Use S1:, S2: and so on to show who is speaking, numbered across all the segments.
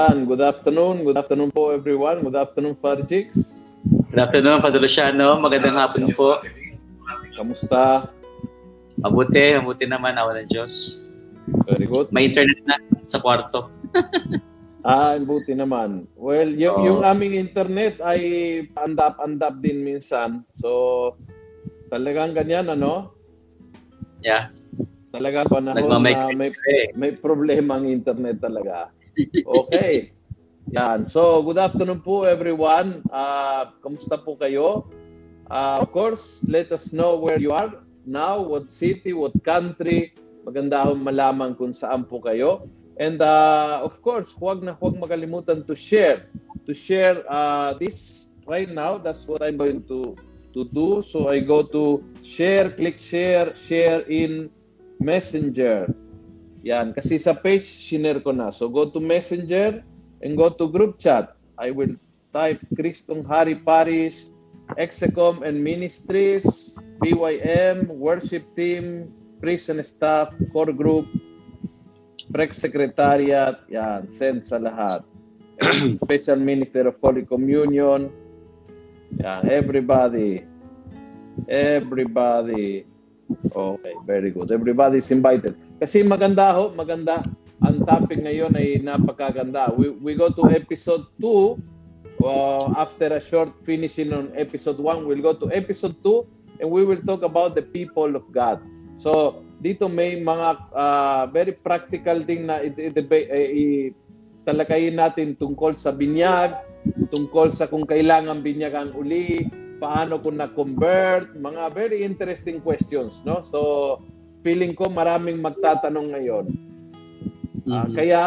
S1: Yan, good afternoon. Good afternoon po everyone. Good afternoon, Farjix.
S2: Good afternoon, Father Luciano. Magandang hapon niyo po.
S1: Kamusta?
S2: Mabuti, mabuti naman. Awa ng Diyos.
S1: Very good.
S2: May internet na sa kwarto.
S1: Ah, buti naman. Well, yung,
S2: Oo.
S1: yung aming internet ay andap-andap din minsan. So, talagang ganyan, ano?
S2: Yeah.
S1: Talagang panahon na may,
S2: sila eh.
S1: may problema ang internet talaga. Okay. Yan. So, good afternoon po everyone. Uh, kamusta po kayo? Uh, of course, let us know where you are now, what city, what country. Maganda akong malaman kung saan po kayo. And uh, of course, huwag na huwag makalimutan to share. To share uh, this right now. That's what I'm going to to do. So I go to share, click share, share in Messenger. Yan. Kasi sa page, shinare ko na. So go to Messenger and go to group chat. I will type Kristong Hari Paris, Execom and Ministries, PYM, Worship Team, Prison Staff, Core Group, Prex Secretariat, yan, send sa lahat. Special Minister of Holy Communion, yan, everybody, everybody. Okay, very good. Everybody is invited. Kasi maganda ho, maganda. Ang topic ngayon ay napakaganda. We, we go to episode 2. Uh, after a short finishing on episode 1, we'll go to episode 2 and we will talk about the people of God. So, dito may mga uh, very practical thing na talakayin natin tungkol sa binyag, tungkol sa kung kailangan binyagan uli, paano kung na-convert, mga very interesting questions, no? So, feeling ko maraming magtatanong ngayon. Uh,
S2: Mhm.
S1: Kaya,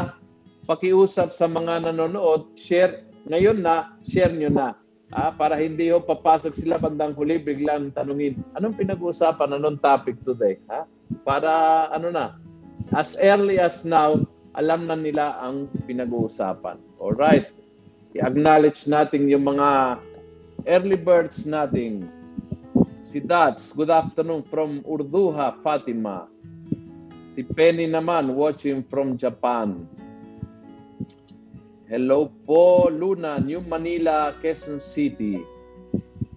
S1: pakiusap sa mga nanonood, share ngayon na, share nyo na. Ah, para hindi ho papasok sila bandang huli, biglang tanungin, anong pinag-uusapan, anong topic today? Ha? Para ano na, as early as now, alam na nila ang pinag-uusapan. Alright. I-acknowledge natin yung mga early birds nating si Dats, good afternoon from Urduha, Fatima. Si Penny naman, watching from Japan. Hello po, Luna, New Manila, Quezon City.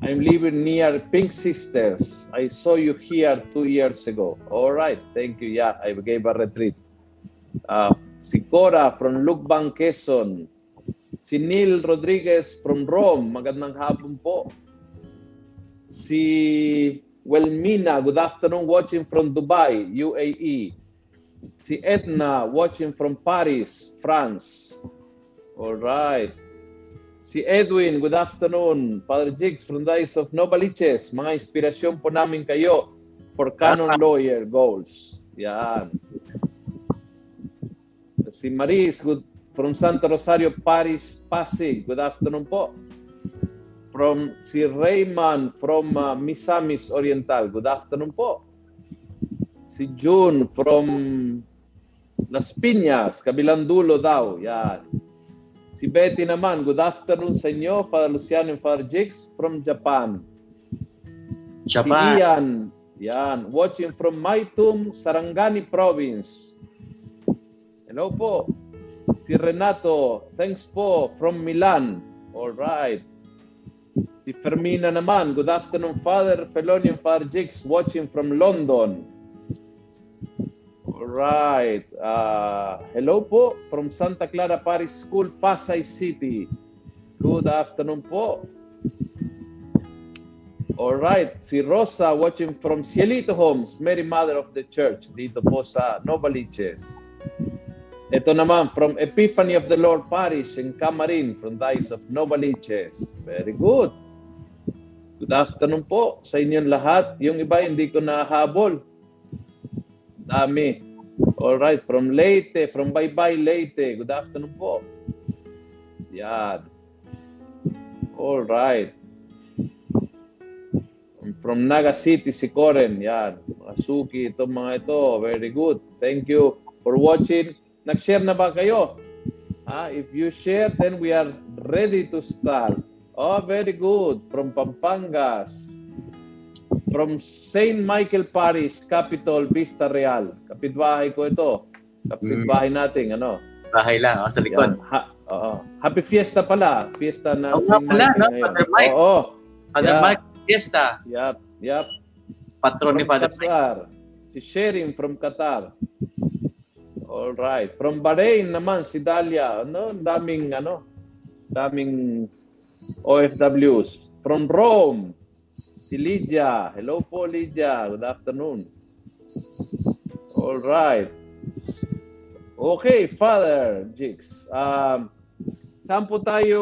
S1: I'm living near Pink Sisters. I saw you here two years ago. All right, thank you. Yeah, I gave a retreat. Uh, si Cora from Lugbang, Quezon. Si Neil Rodriguez from Rome. Magandang hapon po. Si Welmina, good afternoon, watching from Dubai, UAE. Si Edna, watching from Paris, France. All right. Si Edwin, good afternoon. Father Jigs from the Eyes of Novaliches. Mga inspirasyon po namin kayo for canon lawyer goals. Yan. Si Maris, good from Santo Rosario, Paris, Pasig. Good afternoon po. From si Rayman from uh, Misamis Oriental. Good afternoon po. Si June from Las Piñas, kabilang dulo daw. Yan. Si Betty naman, good afternoon sa inyo, Father Luciano and Father Jigs from Japan. Si
S2: Japan.
S1: Ian, yan, watching from Maitum, Sarangani Province. Hello po. Si Renato, thanks po, from Milan. All right. Si Fermina naman, good afternoon, Father Felonian, Father Jigs, watching from London. All right. Uh, hello po from Santa Clara Parish School, Pasay City. Good afternoon po. All right. Si Rosa watching from Cielito Homes, Mary Mother of the Church, dito po sa Novaliches. Ito naman from Epiphany of the Lord Parish in Camarin from eyes of Novaliches. Very good. Good afternoon po sa inyong lahat. Yung iba hindi ko nahabol. Dami. All right, from Leyte, from Bye Bye Leyte. Good afternoon po. Yan. All right. From Naga City, si Coren. Yan. Mga suki, itong mga ito. Very good. Thank you for watching. Nag-share na ba kayo? Ah, if you share, then we are ready to start. Oh, very good. From Pampangas. From St. Michael Parish, Capital, Vista Real. Kapitbahay ko ito. Kapitbahay natin, ano?
S2: Bahay lang, oh, sa likod.
S1: Yan. Ha- Oo. Happy Fiesta pala. Fiesta na
S2: Oo nga pala, no? Father Mike.
S1: Oo.
S2: Father
S1: Yeah.
S2: Mike, fiesta.
S1: Yep, yep.
S2: Patron ni
S1: From
S2: Father Mike.
S1: Qatar. Si Sherin from Qatar. All right. From Bahrain naman si Dalia. Ano, Ang daming ano, daming OFWs. From Rome, si Lydia. Hello po Lydia. Good afternoon. All right. Okay, Father Jigs. Um, saan po tayo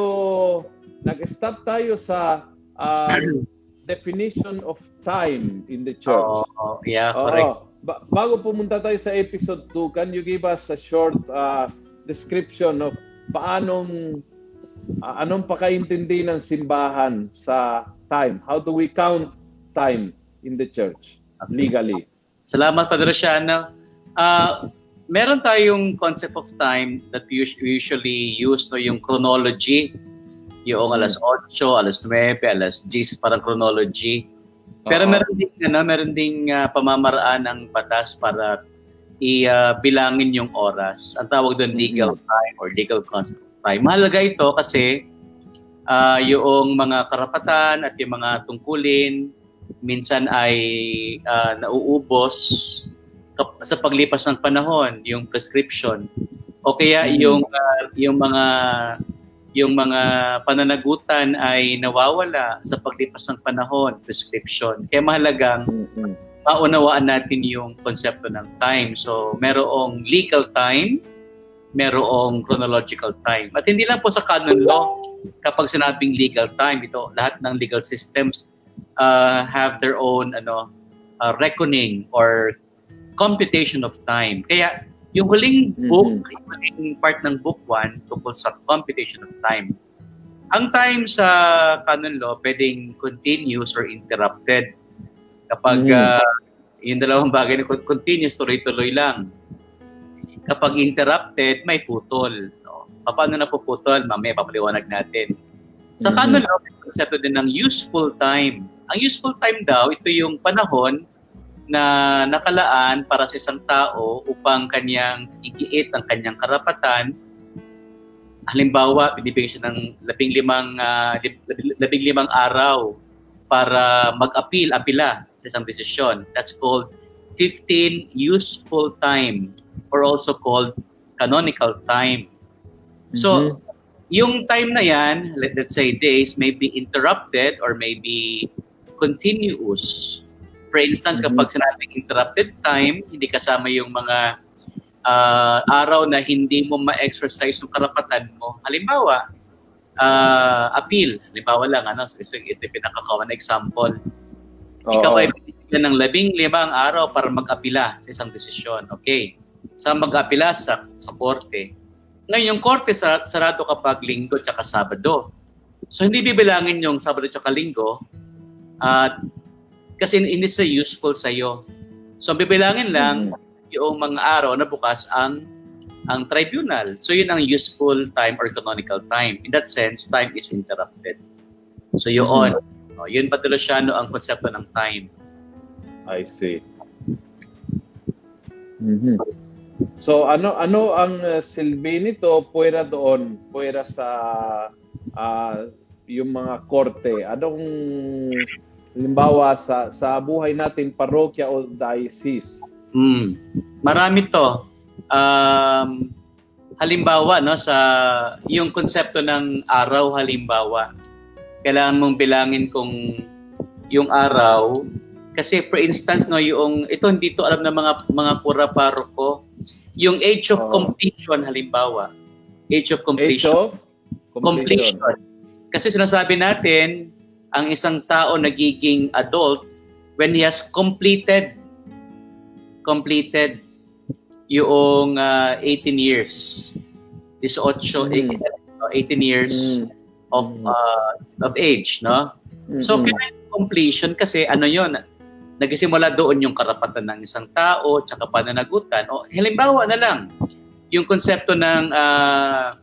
S1: nag-stop tayo sa um, definition of time in the church.
S2: Oo, yeah,
S1: Oo. Ba- bago pumunta tayo sa episode 2, can you give us a short uh, description of paanong uh, anong pakaintindi ng simbahan sa time? How do we count time in the church legally?
S2: Salamat, Father Luciano. Ah, meron tayong concept of time that we usually use, no, yung chronology. Yung alas 8, alas 9, alas 10, parang chronology. Pero meron ding, ano, meron ding ah, pamamaraan ng batas para i-bilangin yung oras. Ang tawag doon legal time or legal concept of time. Mahalaga ito kasi ah, yung mga karapatan at yung mga tungkulin minsan ay ah, nauubos sa paglipas ng panahon, yung prescription. O kaya
S1: Mhm.
S2: yung ah, yung mga yung mga pananagutan ay nawawala sa paglipas ng panahon, prescription. Kaya mahalagang
S1: Mm-mm.
S2: maunawaan natin yung konsepto ng time. So, merong legal time, merong chronological time. At hindi lang po sa canon law, kapag sinabing legal time, ito lahat ng legal systems uh, have their own ano uh, reckoning or computation of time. Kaya yung huling
S1: Mhm.
S2: book, yung huling part ng book 1 tungkol sa computation of time. Ang time sa canon law pwedeng continuous or interrupted. Kapag
S1: Mhm.
S2: ah, yung dalawang bagay na continuous, tuloy-tuloy lang. Kapag interrupted, may putol. No? Paano na puputol? Mamaya papaliwanag natin. Sa
S1: Mhm.
S2: canon law, may din ng useful time. Ang useful time daw, ito yung panahon na nakalaan para sa isang tao upang kanyang igiit ang kanyang karapatan. Halimbawa, binibigyan siya ng labing limang, lib- labing limang araw para mag-appeal, apila sa isang desisyon. That's called 15 useful time or also called canonical time. So,
S1: Mhm.
S2: yung time na yan, let, let's say days, may be interrupted or may be continuous. For instance,
S1: Mhm.
S2: kapag sinabing interrupted time, hindi kasama yung mga ah, araw na hindi mo ma-exercise yung karapatan mo. Halimbawa, ah, appeal. Halimbawa lang, ano, so, so, ito yung pinakakawan na example. Ikaw
S1: Oo.
S2: ay binigyan ng labing limang araw para mag-apila sa isang desisyon. Okay. Sa mag-apila sa, sa korte. Ngayon, yung korte sa, sarado kapag linggo at sabado. So, hindi bibilangin yung sabado at linggo at kasi hindi siya useful sa'yo. So, bibilangin lang
S1: Mhm.
S2: yung mga araw na bukas ang ang tribunal. So, yun ang useful time or canonical time. In that sense, time is interrupted. So, yun. Oh, yun pa Luciano ang konsepto ng time.
S1: I see. Mhm. So ano ano ang uh, silbi nito puwera doon, puwera sa ah, yung mga korte. Anong halimbawa sa sa buhay natin parokya o diocese?
S2: Hmm. Marami to. Um, halimbawa, no, sa yung konsepto ng araw halimbawa, kailangan mong bilangin kung yung araw kasi for instance no yung ito hindi to alam ng mga mga pura paroko yung age of
S1: Oo.
S2: completion halimbawa age of
S1: Age
S2: completion
S1: of
S2: completion. Kasi sinasabi natin, ang isang tao nagiging adult when he has completed completed yung ah, 18 years. 18,
S1: Mm.
S2: 18 years
S1: Mm.
S2: of ah, of age, no? So,
S1: Mhm.
S2: kailangan completion kasi ano yon nagsimula doon yung karapatan ng isang tao tsaka pananagutan. O halimbawa na lang, yung konsepto ng ah,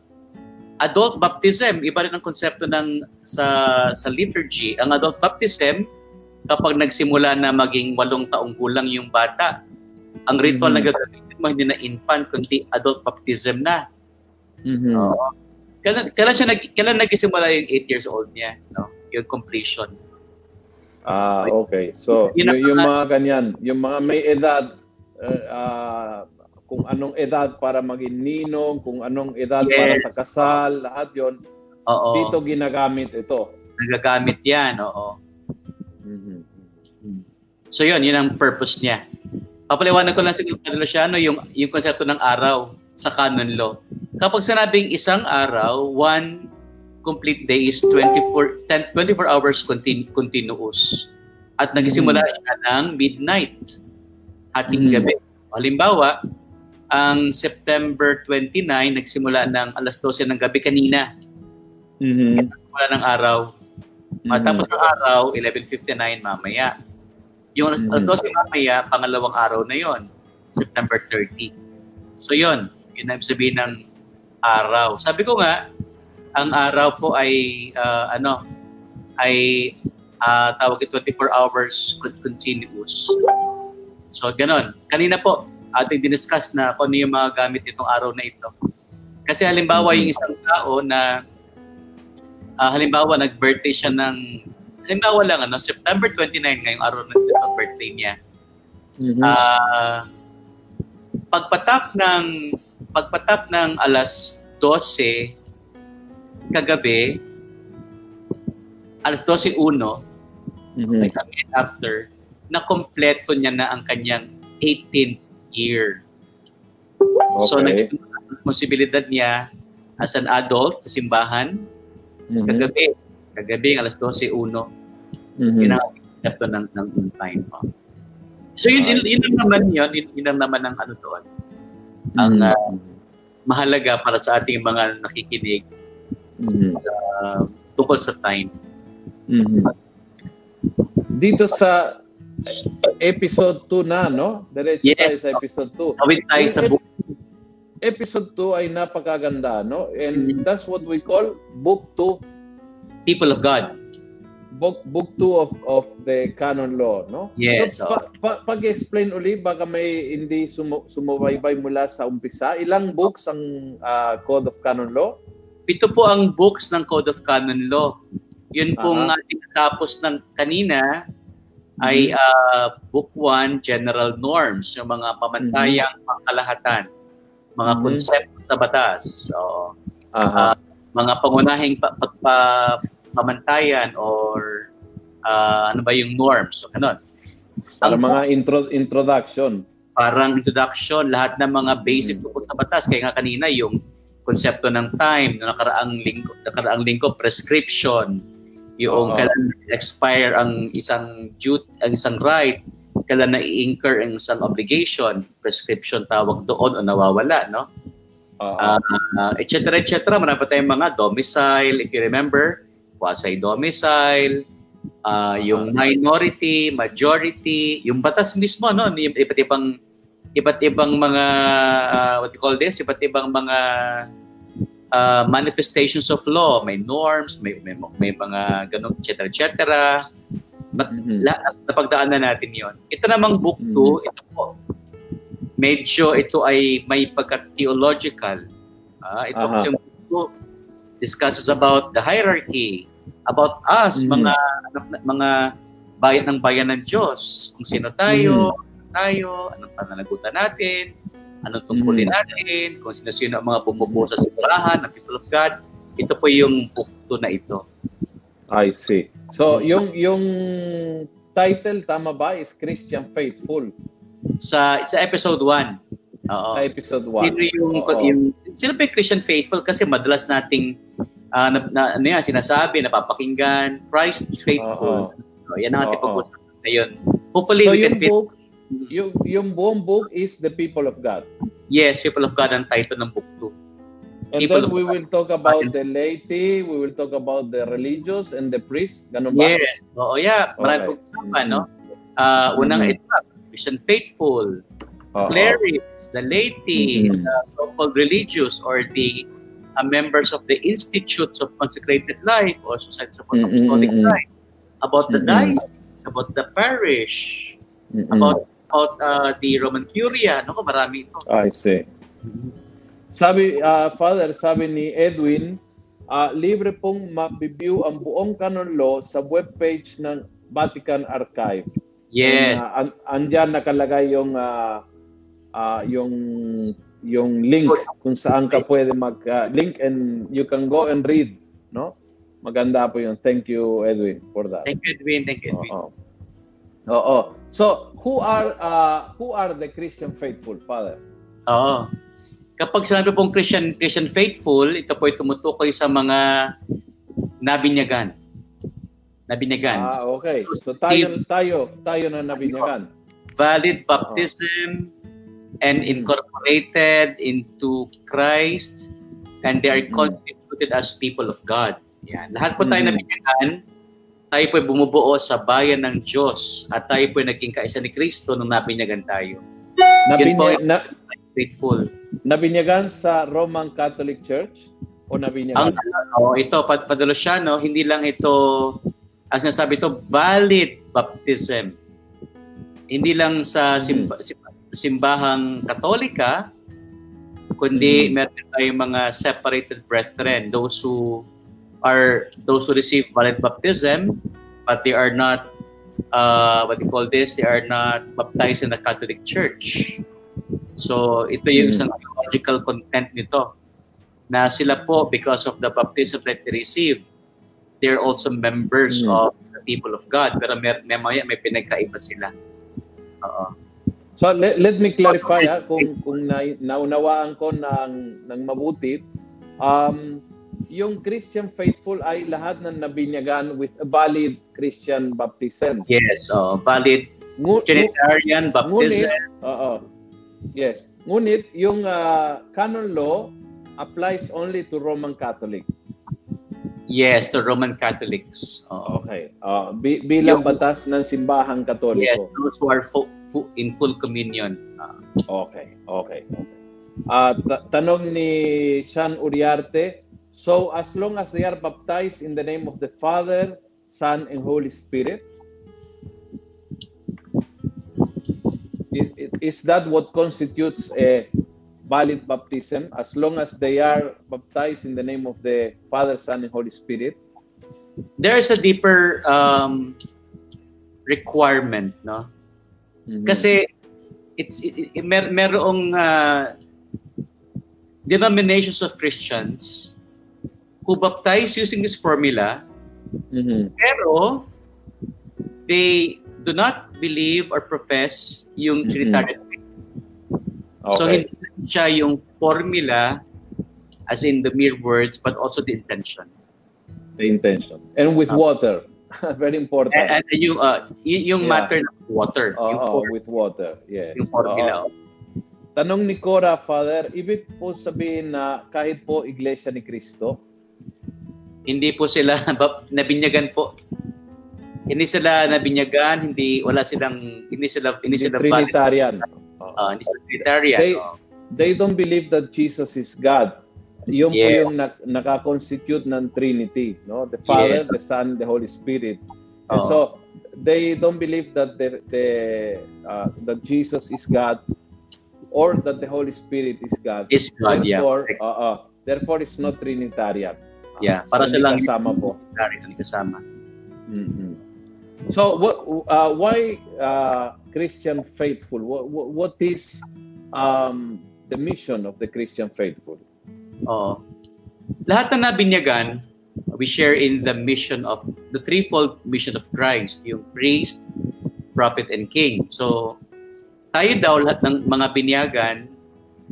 S2: adult baptism, iba rin ang konsepto ng sa sa liturgy. Ang adult baptism, kapag nagsimula na maging walong taong gulang yung bata, ang ritual
S1: Mhm.
S2: na gagawin mo hindi na infant, kundi adult baptism na.
S1: Mhm.
S2: Oo. kailan, kailan siya nag, kailan nagsimula yung 8 years old niya, no? Yung completion.
S1: Ah, okay. So,
S2: Yun
S1: yung, yung
S2: mga-
S1: ganyan, yung mga may edad, uh, ah, kung anong edad para maging ninong, kung anong edad para
S2: Yes.
S1: sa kasal, lahat yon
S2: Oo.
S1: dito ginagamit ito.
S2: nagagamit 'yan, oo.
S1: Mhm.
S2: So 'yun, 'yun ang purpose niya. Papaliwanag ko lang sa Padre Luciano yung yung konsepto ng araw sa canon law. Kapag sinabing isang araw, one complete day is 24 10, 24 hours continu- continuous. At nagsimula siya ng midnight, hating
S1: Mm.
S2: gabi. Halimbawa, ang September 29 nagsimula ng alas 12 ng gabi kanina.
S1: Mhm.
S2: Nagsimula ng araw. Matapos ang araw, 11.59 mamaya. Yung alas,
S1: Mhm.
S2: alas 12 mamaya, pangalawang araw na yon September 30. So yon yun ang sabihin ng araw. Sabi ko nga, ang araw po ay, ah, ano, ay ah, tawag ito 24 hours con- continuous. So, ganon. Kanina po, ating diniscuss na kung ano yung mga gamit itong araw na ito. Kasi halimbawa, yung isang tao na Ah, halimbawa, nag-birthday siya ng, halimbawa lang, ano, September 29 ngayong araw ng ng birthday niya.
S1: Mhm.
S2: Ah, pagpatak ng, pagpatak ng alas 12 kagabi, alas 12.1,
S1: Mhm.
S2: like a minute after, na kompleto niya na ang kanyang 18th year. So,
S1: Okay.
S2: naging responsibilidad niya as an adult sa simbahan,
S1: Mhm.
S2: kagabi, kagabi ang alas 12.1,
S1: Mhm.
S2: yun ang konsepto ng, ng time mo. So yun, yun, yun lang naman yun, yun, yun naman ang ano doon. Ang
S1: Mhm.
S2: ah, mahalaga para sa ating mga nakikinig
S1: Mhm.
S2: ah, tungkol sa time.
S1: Mhm. Dito sa episode 2 na, no? Diretso
S2: Yes.
S1: tayo sa episode 2.
S2: Tawid tayo sa book.
S1: Episode 2 ay napakaganda, no? And
S2: Mhm.
S1: that's what we call book 2
S2: People of God.
S1: book book 2 of of the canon law, no?
S2: Yes,
S1: So, pa, pa, pag-explain uli baka may hindi sumu, sumubaybay mula sa umpisa. Ilang books ang ah, Code of Canon Law?
S2: Ito po ang books ng Code of Canon Law. Yun pong
S1: Aha.
S2: ating natapos ng kanina ay ah, Book 1, General Norms, yung mga pamantayang pangkalahatan, mga
S1: Mhm.
S2: konsepto sa batas. Oo.
S1: Aha.
S2: mga pangunahing pa, pagpa, pamantayan or ah, ano ba yung norms. So, ganun.
S1: Para mga intro, introduction.
S2: Parang introduction, lahat ng mga basic
S1: Mm.
S2: tungkol sa batas. Kaya nga kanina yung konsepto ng time, na nakaraang linggo, nakaraang linggo prescription, yung
S1: Oo.
S2: kailan expire ang isang duty, ang isang right, kailan na i-incur ang isang obligation, prescription tawag doon o nawawala, no?
S1: Aha.
S2: uh, et cetera, et cetera. Marami pa tayong mga domicile, if you remember, quasi-domicile, uh, yung minority, majority, yung batas mismo, no? Yung iba't ibang iba't ibang mga uh, what you call this, iba't ibang mga uh, manifestations of law, may norms, may may, may mga ganun, et cetera, et cetera. But
S1: Mhm.
S2: lahat napagdaan na natin yon. Ito namang book 2,
S1: Mhm.
S2: ito po, medyo ito ay may pagka-theological. Ah, ito
S1: Aha.
S2: kasi yung book 2 discusses about the hierarchy, about us,
S1: Mhm.
S2: mga mga bayan ng bayan ng Diyos, kung sino tayo, tayo, anong pananagutan natin, anong tungkulin
S1: Mhm.
S2: natin, kung sino-sino ang mga bumubuo sa simbahan, ng people of God. Ito po yung book 2 na ito.
S1: I see. So, yung yung title tama ba is Christian Faithful
S2: Sa sa episode 1. Oo.
S1: sa episode 1.
S2: Sino yung,
S1: Oo.
S2: yung sino ba yung Christian faithful kasi madalas nating ah, na, na, ano yan, sinasabi, napapakinggan, Christ faithful. So, yan ang ating
S1: Oo.
S2: pag-usapan ngayon. Hopefully,
S1: So,
S2: we can fit.
S1: book, yung, yung buong book is The People of God.
S2: Yes, people of God ang title ng book 2.
S1: And
S2: People
S1: then we
S2: God.
S1: will talk about the laity, we will talk about the religious and the priests. Ganun ba?
S2: Yes. Oo, yeah. Marami
S1: Okay.
S2: pag-usapan, no? Ah, unang
S1: Mhm.
S2: ito, Christian faithful,
S1: Oo.
S2: clerics, the laity,
S1: Mhm.
S2: the so-called religious, or the uh, members of the institutes of consecrated life or societies of
S1: Mm, mm,
S2: apostolic
S1: mm, mm.
S2: life, about the
S1: Mm, mm.
S2: diocese, about the parish,
S1: Mm-mm.
S2: about about uh, the Roman Curia, no? Marami ito.
S1: I see. Sabi, ah, Father, sabi ni Edwin, ah, libre pong ma-view ang buong canon law sa webpage ng Vatican Archive.
S2: Yes.
S1: And, uh, an- andyan nakalagay yung ah, ah, yung yung link kung saan ka pwede mag ah, link and you can go and read, no? Maganda po yun. Thank you Edwin for that.
S2: Thank you, Edwin. Thank you, Edwin.
S1: Oo. Oo. So, who are uh, who are the Christian faithful, Father?
S2: Oo. Kapag sinabi pong Christian Christian faithful, ito po ay tumutukoy sa mga nabinyagan. Nabinyagan.
S1: Ah, okay. So tayo tayo tayo na nabinyagan.
S2: Valid baptism and incorporated into Christ and they are constituted as people of God. Yan. Lahat po tayo
S1: Mhm.
S2: nabinyagan. Tayo po ay bumubuo sa bayan ng Diyos at tayo po ay naging kaisa ni Kristo nung nabinyagan tayo. Yun po
S1: Nabinya, na,
S2: Faithful.
S1: nabinyagan sa Roman Catholic Church o
S2: Ang
S1: nabinyagan?
S2: oh, ito Pad Padalosiano, hindi lang ito ang sinasabi ito valid baptism. Hindi lang sa
S1: Mhm.
S2: simba, sim- simbahang Katolika kundi
S1: Mhm.
S2: meron tayong mga separated brethren, those who are those who receive valid baptism but they are not uh, what do you call this? They are not baptized in the Catholic Church. So, ito yung
S1: Mhm.
S2: isang theological content nito na sila po, because of the baptism that they receive, they're also members
S1: Mhm.
S2: of the people of God. Pero may, may, may, may pinagkaiba sila. Oo.
S1: So let, let me clarify ha, kung kung na, naunawaan ko ng ng mabuti. Um yung Christian faithful ay lahat ng nabinyagan with a valid Christian baptism.
S2: Yes, oh, valid
S1: Ngu-
S2: Trinitarian baptism.
S1: Oo. Yes. Ngunit yung ah, canon law applies only to Roman Catholic.
S2: Yes, to Roman Catholics. Oo.
S1: Okay. Ah, bi- bilang
S2: Yung-
S1: batas ng simbahang
S2: Yes,
S1: Katoliko.
S2: those who are fu- fu- in full communion. Ah,
S1: Okay. Okay. okay. Ah, ta- tanong ni Sean Uriarte, so as long as they are baptized in the name of the Father, Son, and Holy Spirit, is, is that what constitutes a valid baptism as long as they are baptized in the name of the Father, Son, and Holy Spirit?
S2: there's a deeper um, requirement, no?
S1: Mhm.
S2: Kasi it's it, it, mer merong uh, denominations of Christians who baptize using this formula
S1: Mhm.
S2: pero they do not believe or profess yung
S1: Mhm.
S2: Trinitarian faith. So
S1: Okay.
S2: hindi lang siya yung formula as in the mere words but also the intention.
S1: the intention. And with
S2: Ah.
S1: water. Very important.
S2: And, and yung uh, yung
S1: Yeah.
S2: matter ng water, yung,
S1: Oo,
S2: for-
S1: with water. Yes.
S2: yung formula.
S1: Oo. Tanong ni Cora, Father, ibig po sabihin na kahit po Iglesia ni Cristo,
S2: Hindi po sila nabinyagan po. Hindi sila nabinyagan, hindi wala silang hindi sila hindi sila.
S1: Trinitarian.
S2: Uh, hindi sila Trinitarian.
S1: They-
S2: oh.
S1: They don't believe that Jesus is God. Yun po
S2: Yes.
S1: yung na, nakakonstitute ng Trinity, no? The Father,
S2: Yes.
S1: the Son, the Holy Spirit. And
S2: Oo.
S1: so they don't believe that the, the uh, that Jesus is God or that the Holy Spirit is God.
S2: is God, yeah.
S1: therefore,
S2: correct.
S1: oo, therefore it's not Trinitarian.
S2: Yeah, para
S1: so,
S2: silang
S1: kasama po.
S2: Hindi kasama.
S1: Mhm. So what uh, why uh, Christian faithful? What, what, what is um, the mission of the Christian faithful?
S2: Oo. Lahat na nabinyagan, we share in the mission of the threefold mission of Christ, yung priest, prophet, and king. So, tayo daw lahat ng mga binyagan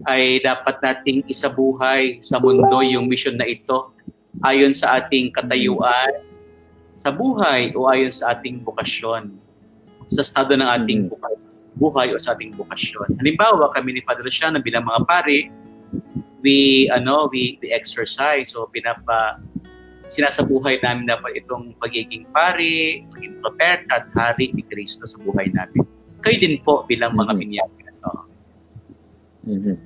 S2: ay dapat nating isabuhay sa mundo yung mission na ito ayon sa ating katayuan sa buhay o ayon sa ating bukasyon sa estado ng ating
S1: Mhm.
S2: buka- buhay o sa ating bukasyon. Halimbawa, kami ni Padre Luciano bilang mga pari, we ano we, we exercise so pinapa sinasabuhay namin dapat itong pagiging pari, pagiging propeta at hari ni Kristo sa buhay namin. Kayo din po bilang mga
S1: Mhm.
S2: binyagan. No?
S1: Mhm.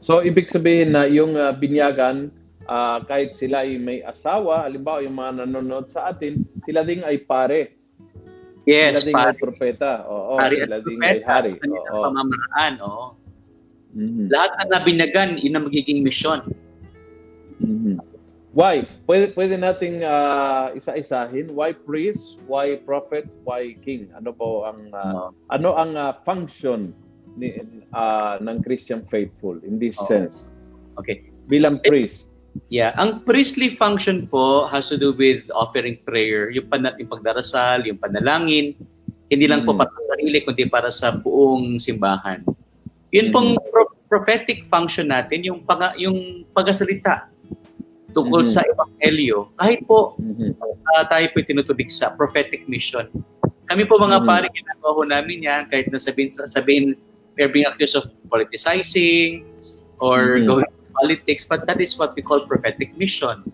S1: So ibig sabihin na yung uh, binyagan ah, kahit sila ay may asawa, halimbawa yung mga nanonood sa atin, sila ding ay pare.
S2: Yes,
S1: sila ding
S2: pari,
S1: ay propeta. Oo,
S2: pari at
S1: sila ding ay
S2: propeta
S1: hari.
S2: sa kanilang
S1: Oo.
S2: pamamaraan. Oo.
S1: Mhm.
S2: Lahat na nabinyagan, yun ang magiging misyon.
S1: Mhm. Why? Pwede, pwede nating uh, isa-isahin. Why priest? Why prophet? Why king? Ano po ang uh, ano ang uh, function ni uh, ng Christian faithful in this oh. sense?
S2: Okay.
S1: Bilang priest.
S2: Yeah, ang priestly function po has to do with offering prayer, yung, pan- yung pagdarasal, yung panalangin, hindi lang mm. po para sa sarili, kundi para sa buong simbahan. Yun mm. pong pro- prophetic function natin, yung, pag- yung pagasalita tungkol mm-hmm. sa ebanghelyo, kahit po mm-hmm. uh, tayo po tinutubig sa prophetic mission. Kami po mga mm-hmm. pare, ginagawa ho namin yan, kahit na sabihin, sabihin we're being accused of politicizing or mm-hmm. going politics, but that is what we call prophetic mission.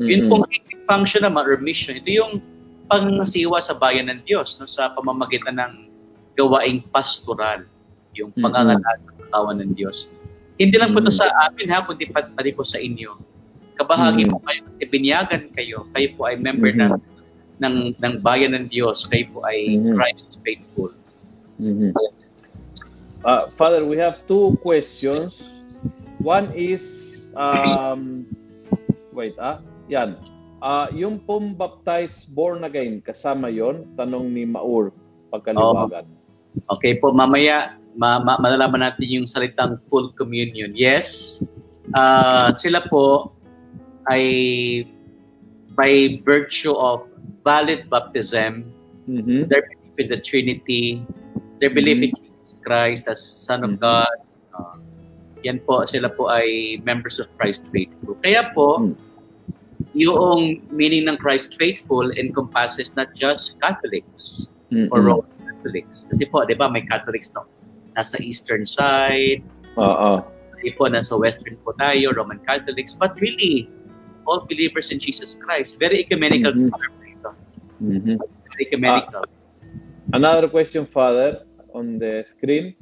S2: Mm-hmm. Yun pong function naman or mission, ito yung pangasiwa sa bayan ng Diyos no, sa pamamagitan ng gawaing pastoral, yung pangangalaga mm-hmm. sa kawan ng Diyos. Hindi lang po ito sa amin ha, kundi pati po sa inyo Kabahagi mm-hmm. po kayo kasi binyagan kayo. Kayo po ay member mm-hmm. ng, ng ng bayan ng Diyos. Kayo po ay mm-hmm. Christ faithful.
S1: Mm-hmm. Uh, Father, we have two questions. One is um wait ah, yan. Uh, yung pong baptized born again, kasama yon Tanong ni Maur, pagkaliwagan.
S2: Oh. Okay po, mamaya ma- ma- malalaman natin yung salitang full communion. Yes, uh, sila po ay by virtue of valid baptism, mm-hmm. their belief in the Trinity, their belief mm-hmm. in Jesus Christ as Son of mm-hmm. God, uh, yan po, sila po ay members of Christ Faithful. Kaya po, mm-hmm. yung meaning ng Christ Faithful encompasses not just Catholics mm-hmm. or Roman Catholics. Kasi po, di ba, may Catholics no, nasa eastern side,
S1: Oo. Uh-uh.
S2: po, nasa western po tayo, Roman Catholics, but really, all believers in Jesus Christ. Very ecumenical mm-hmm. term ito. Mm-hmm. Very ecumenical.
S1: Uh, another question, Father, on the screen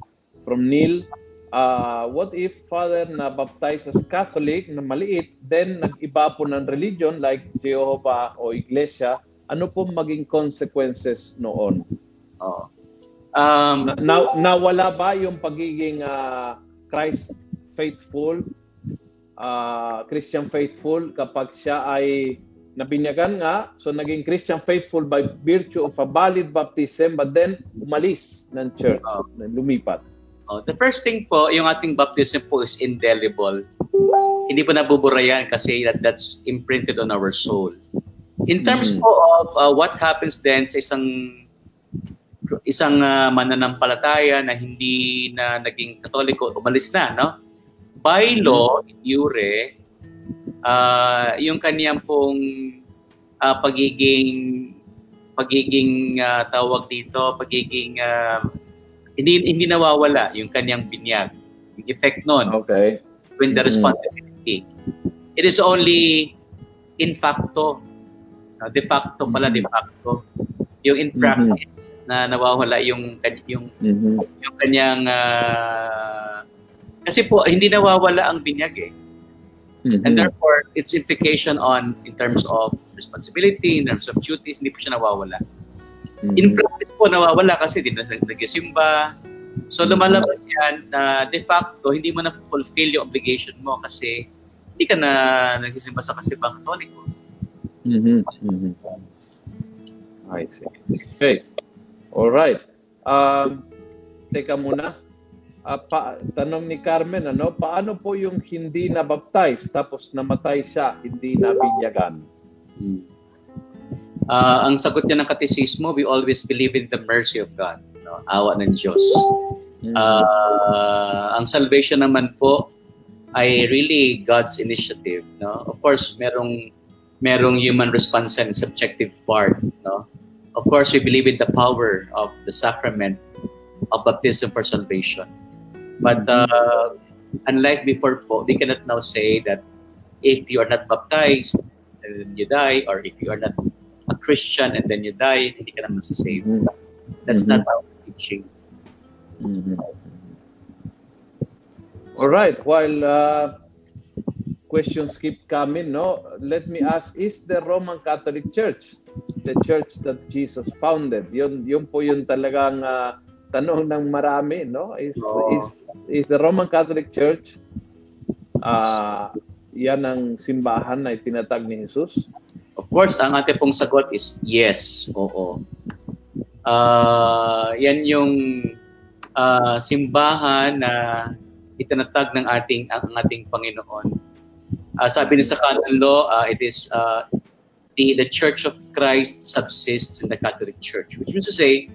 S1: from Neil. Uh, what if Father na baptized as Catholic na maliit, then nag-iba po ng religion like Jehovah o Iglesia, ano po maging consequences noon?
S2: Oh.
S1: Um, na, nawala ba yung pagiging uh, Christ faithful uh, Christian faithful kapag siya ay nabinyagan nga, so naging Christian faithful by virtue of a valid baptism, but then umalis ng church, oh. lumipat.
S2: Oh, the first thing po, yung ating baptism po is indelible. Hindi po nabubura yan kasi that, that's imprinted on our soul. In terms mm. po of uh, what happens then sa isang isang uh, mananampalataya na hindi na naging katoliko, umalis na, no? by law, in jure, uh, yung kaniyang pong uh, pagiging pagiging uh, tawag dito, pagiging uh, hindi hindi nawawala yung kaniyang binyag, yung effect noon.
S1: Okay.
S2: When the responsibility. Mm-hmm. It is only in facto. Uh, de facto pala, de facto. Yung in practice mm-hmm. na nawawala yung yung mm-hmm. yung kanyang uh, kasi po, hindi nawawala ang binyag eh. Mm-hmm. And therefore, its implication on, in terms of responsibility, in terms of duties, hindi po siya nawawala. Mm-hmm. In practice po, nawawala kasi hindi na nag-simba. So, lumalabas yan na de facto, hindi mo na fulfill yung obligation mo kasi hindi ka na nagsisimba sa kasibang katoliko.
S1: Mm-hmm. mm-hmm. I see. Okay. All right. Um, teka muna uh, pa, tanong ni Carmen, ano, paano po yung hindi na baptize tapos namatay siya, hindi nabinyagan? Hmm.
S2: Uh, ang sagot niya ng katisismo, we always believe in the mercy of God. No? Awa ng Diyos. Uh, ang salvation naman po ay really God's initiative. No? Of course, merong merong human response and subjective part. No? Of course, we believe in the power of the sacrament of baptism for salvation. But uh, unlike before po, we cannot now say that if you are not baptized, then you die, or if you are not a Christian and then you die, hindi ka naman sasave. Mm-hmm. That's mm-hmm. not our teaching.
S1: Mm-hmm. All right. While uh, questions keep coming, no, let me ask: Is the Roman Catholic Church the church that Jesus founded? Yun, yun po yung talagang uh, tanong ng marami, no? Is oh. is is the Roman Catholic Church uh, yan ang simbahan na itinatag ni Jesus?
S2: Course, ang ating pong sagot is yes, oo. Uh, yan yung uh, simbahan na itinatag ng ating ang ating Panginoon. Uh, sabi niya sa canon law, uh, it is uh, the the Church of Christ subsists in the Catholic Church, which means to say,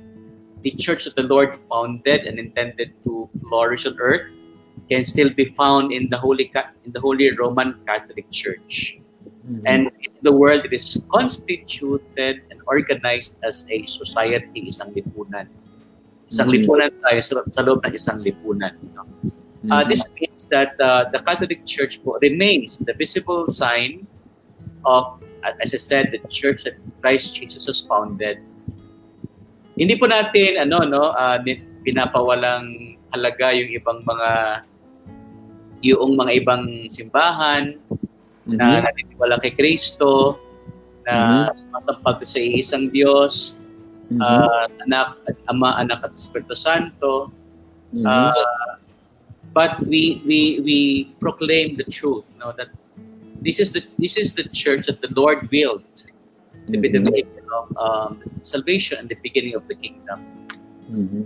S2: the church that the Lord founded and intended to flourish on earth can still be found in the Holy in the Holy Roman Catholic Church. Mm-hmm. And the world, is constituted and organized as a society, isang lipunan. Isang mm-hmm. lipunan tayo sa, sa loob ng isang lipunan. No? Mm-hmm. Uh, this means that uh, the Catholic Church po remains the visible sign of, as I said, the church that Christ Jesus was founded. Hindi po natin ano no uh, pinapawalang halaga yung ibang mga yung mga ibang simbahan mm-hmm. na naniniwala kay Kristo, na mm-hmm. sumasampag sa isang Diyos, mm-hmm. uh, anak, ama, anak at Espiritu Santo. Mm-hmm. Uh, but we we we proclaim the truth, no, that this is the this is the church that the Lord built, the mm-hmm. beginning of um, salvation and the beginning of the kingdom.
S1: Mm-hmm.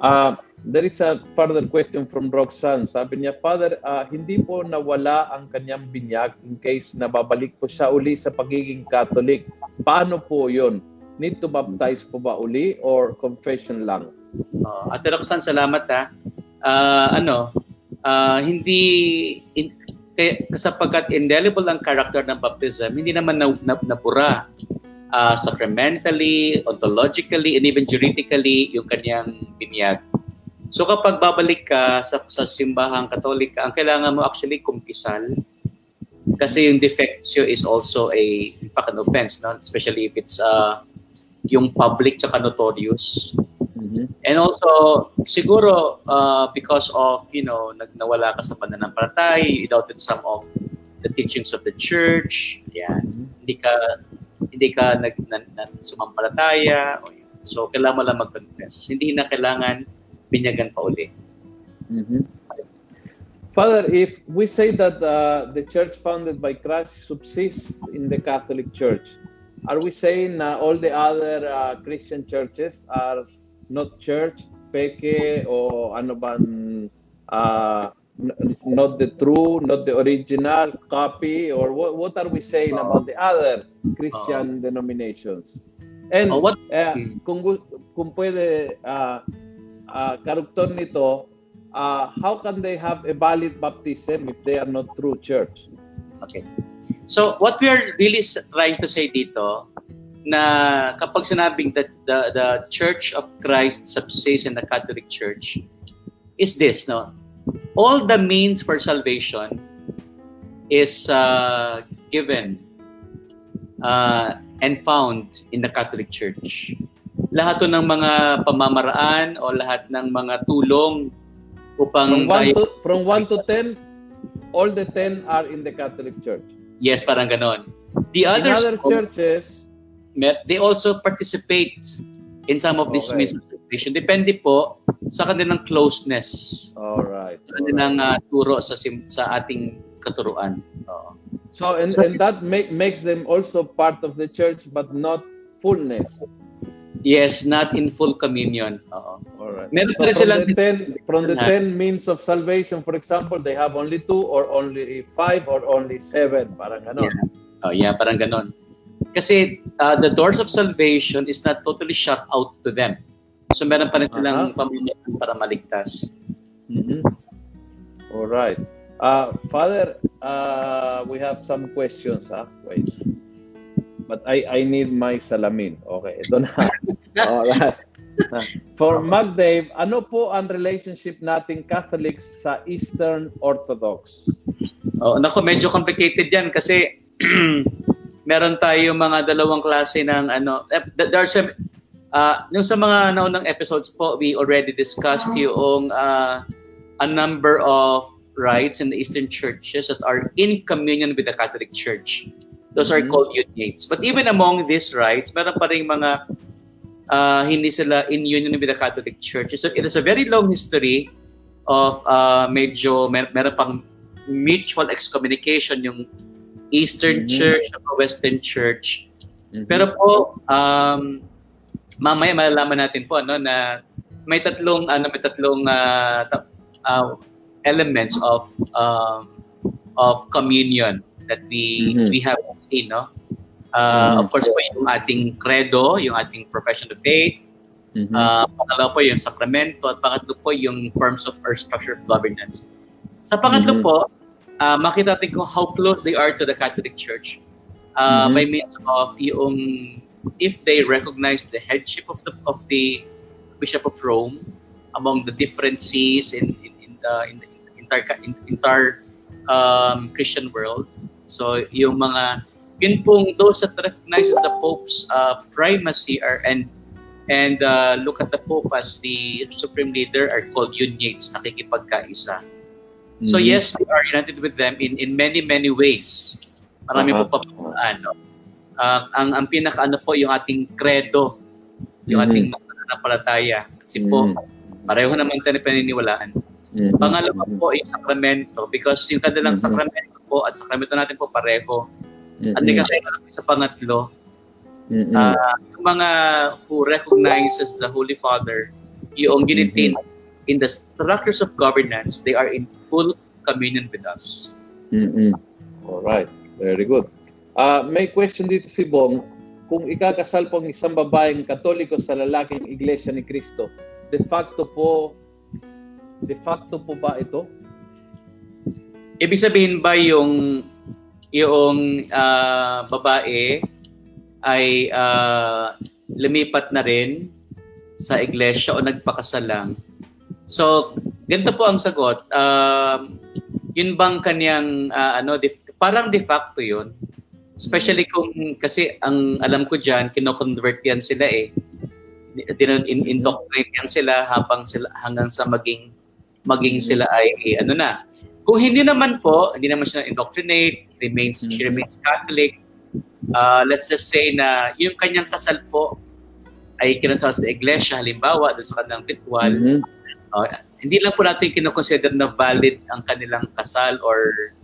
S1: Uh, there is a further question from Roxanne. Sabi niya, Father, uh, hindi po nawala ang kanyang binyag in case nababalik po siya uli sa pagiging Catholic. Paano po yon? Need to baptize po ba uli or confession lang?
S2: Uh, Ate Roxanne, salamat ha. Uh, ano, uh, hindi, in, kaya, sapagkat indelible ang character ng baptism, hindi naman na, na, napura uh, sacramentally, ontologically, and even juridically yung kanyang binyag. So kapag babalik ka sa, sa simbahang katolika, ang kailangan mo actually kumpisal kasi yung defectio is also a in fact an offense, no? especially if it's uh, yung public tsaka notorious. Mm-hmm. And also, siguro, uh, because of, you know, nag nawala ka sa pananampalatay, you doubted some of the teachings of the church, yan. Mm-hmm. Hindi ka, hindi ka nag, na, na, sumampalataya. So, kailangan mo lang mag-confess. Hindi na kailangan binyagan pa uli.
S1: Mm-hmm. Father, if we say that uh, the church founded by Christ subsists in the Catholic Church, are we saying uh, all the other uh, Christian churches are not church, peke, or ano ba, uh, not the true, not the original copy, or what, what are we saying about the other Christian uh, denominations? And uh, what, uh, kung, kung pwede, uh, uh, karugtong nito, uh, how can they have a valid baptism if they are not true church?
S2: Okay. So what we are really trying to say dito na kapag sinabing that the, the Church of Christ subsists in the Catholic Church is this, no? All the means for salvation is uh, given uh, and found in the Catholic Church lahat ng mga pamamaraan o lahat ng mga tulong upang
S1: from 1 to, from 1 to 10 all the 10 are in the Catholic Church.
S2: Yes parang ganon. The others
S1: in other churches
S2: they also participate in some of these okay. means of salvation. Depende po sa kanilang closeness.
S1: All right.
S2: Sa kanilang uh, turo sa sa ating katuruan.
S1: Oo. so and, so, and that make, makes them also part of the church but not fullness
S2: Yes, not in full communion. Uh-oh.
S1: All right. Meron so from silang the 10 from the 10 means of salvation, for example, they have only two or only five or only seven, parang ganon.
S2: Yeah. Oh, yeah, parang ganon. Kasi uh, the doors of salvation is not totally shut out to them. So meron pa rin silang uh-huh. pamumunan para maligtas.
S1: Mm-hmm. All right. Uh, Father, uh, we have some questions. Huh? Wait. But I I need my salamin. Okay, ito na. Alright. For Mag Dave, ano po ang relationship nating Catholics sa Eastern Orthodox?
S2: Oh, nako medyo complicated 'yan kasi meron tayo mga dalawang klase ng ano eh, there are some uh, yung sa mga naunang episodes po we already discussed yung uh, a number of rites in the Eastern churches that are in communion with the Catholic Church. Those mm-hmm. are called uniates. But even among these rites, meron pa rin mga uh, hindi sila in union with the Catholic Church. So it is a very long history of uh, medyo mer- meron pang mutual excommunication yung Eastern
S1: Mhm.
S2: Church at Western Church.
S1: Mhm.
S2: Pero po, um, mamaya malalaman natin po ano, na may tatlong ano may tatlong ta- ah, elements of um, of communion that we
S1: Mhm.
S2: we have no Uh,
S1: Mhm.
S2: of course po yung ating credo yung ating profession of faith
S1: Mhm.
S2: uh, pangalawa po yung sakramento at pangatlo po yung forms of or structure of governance sa pangatlo
S1: Mhm.
S2: po uh, makita natin kung how close they are to the Catholic Church uh,
S1: Mhm.
S2: by means of yung if they recognize the headship of the of the Bishop of Rome among the different sees in in, in the in the entire in, entire um, Christian world. So yung mga yun pong those that recognizes the Pope's uh, primacy are and and uh, look at the Pope as the supreme leader are called uniates, nakikipagkaisa. So
S1: Mhm.
S2: yes, we are united with them in in many many ways. Marami
S1: Aha.
S2: po pa ano. Uh, ang ang pinaka ano po yung ating credo, yung
S1: Mhm.
S2: ating pananampalataya. Kasi po
S1: Mhm.
S2: pareho naman tayo paniniwalaan.
S1: Mhm.
S2: Pangalawa po yung sakramento because yung kadalang
S1: Mhm.
S2: sakramento po at sakramento natin po pareho.
S1: Mhm.
S2: Ang mm sa pangatlo,
S1: Mhm.
S2: ah, yung mga who recognizes the Holy Father, yung unity in the structures of governance, they are in full communion with us.
S1: mm All right. Very good. Ah, may question dito si Bong. Kung ikakasal po ang isang babaeng katoliko sa lalaking iglesia ni Kristo, de facto po de facto po ba ito?
S2: Ibig sabihin ba yung yung ah, babae ay ah, lumipat na rin sa iglesia o nagpakasal lang? So, ganito po ang sagot. Um, yun bang kanyang ah, ano de, parang de facto yun. Especially kung kasi ang alam ko diyan kino-convert yan sila eh. Din in indoctrinate yan sila habang sila hanggang sa maging maging sila ay ano na kung hindi naman po, hindi naman siya indoctrinate, remains, she
S1: Mhm.
S2: remains Catholic, uh, let's just say na yung kanyang kasal po ay kinasal sa iglesia, halimbawa, doon sa kanilang ritual,
S1: Mhm.
S2: uh, hindi lang po natin kinoconsider na valid ang kanilang kasal or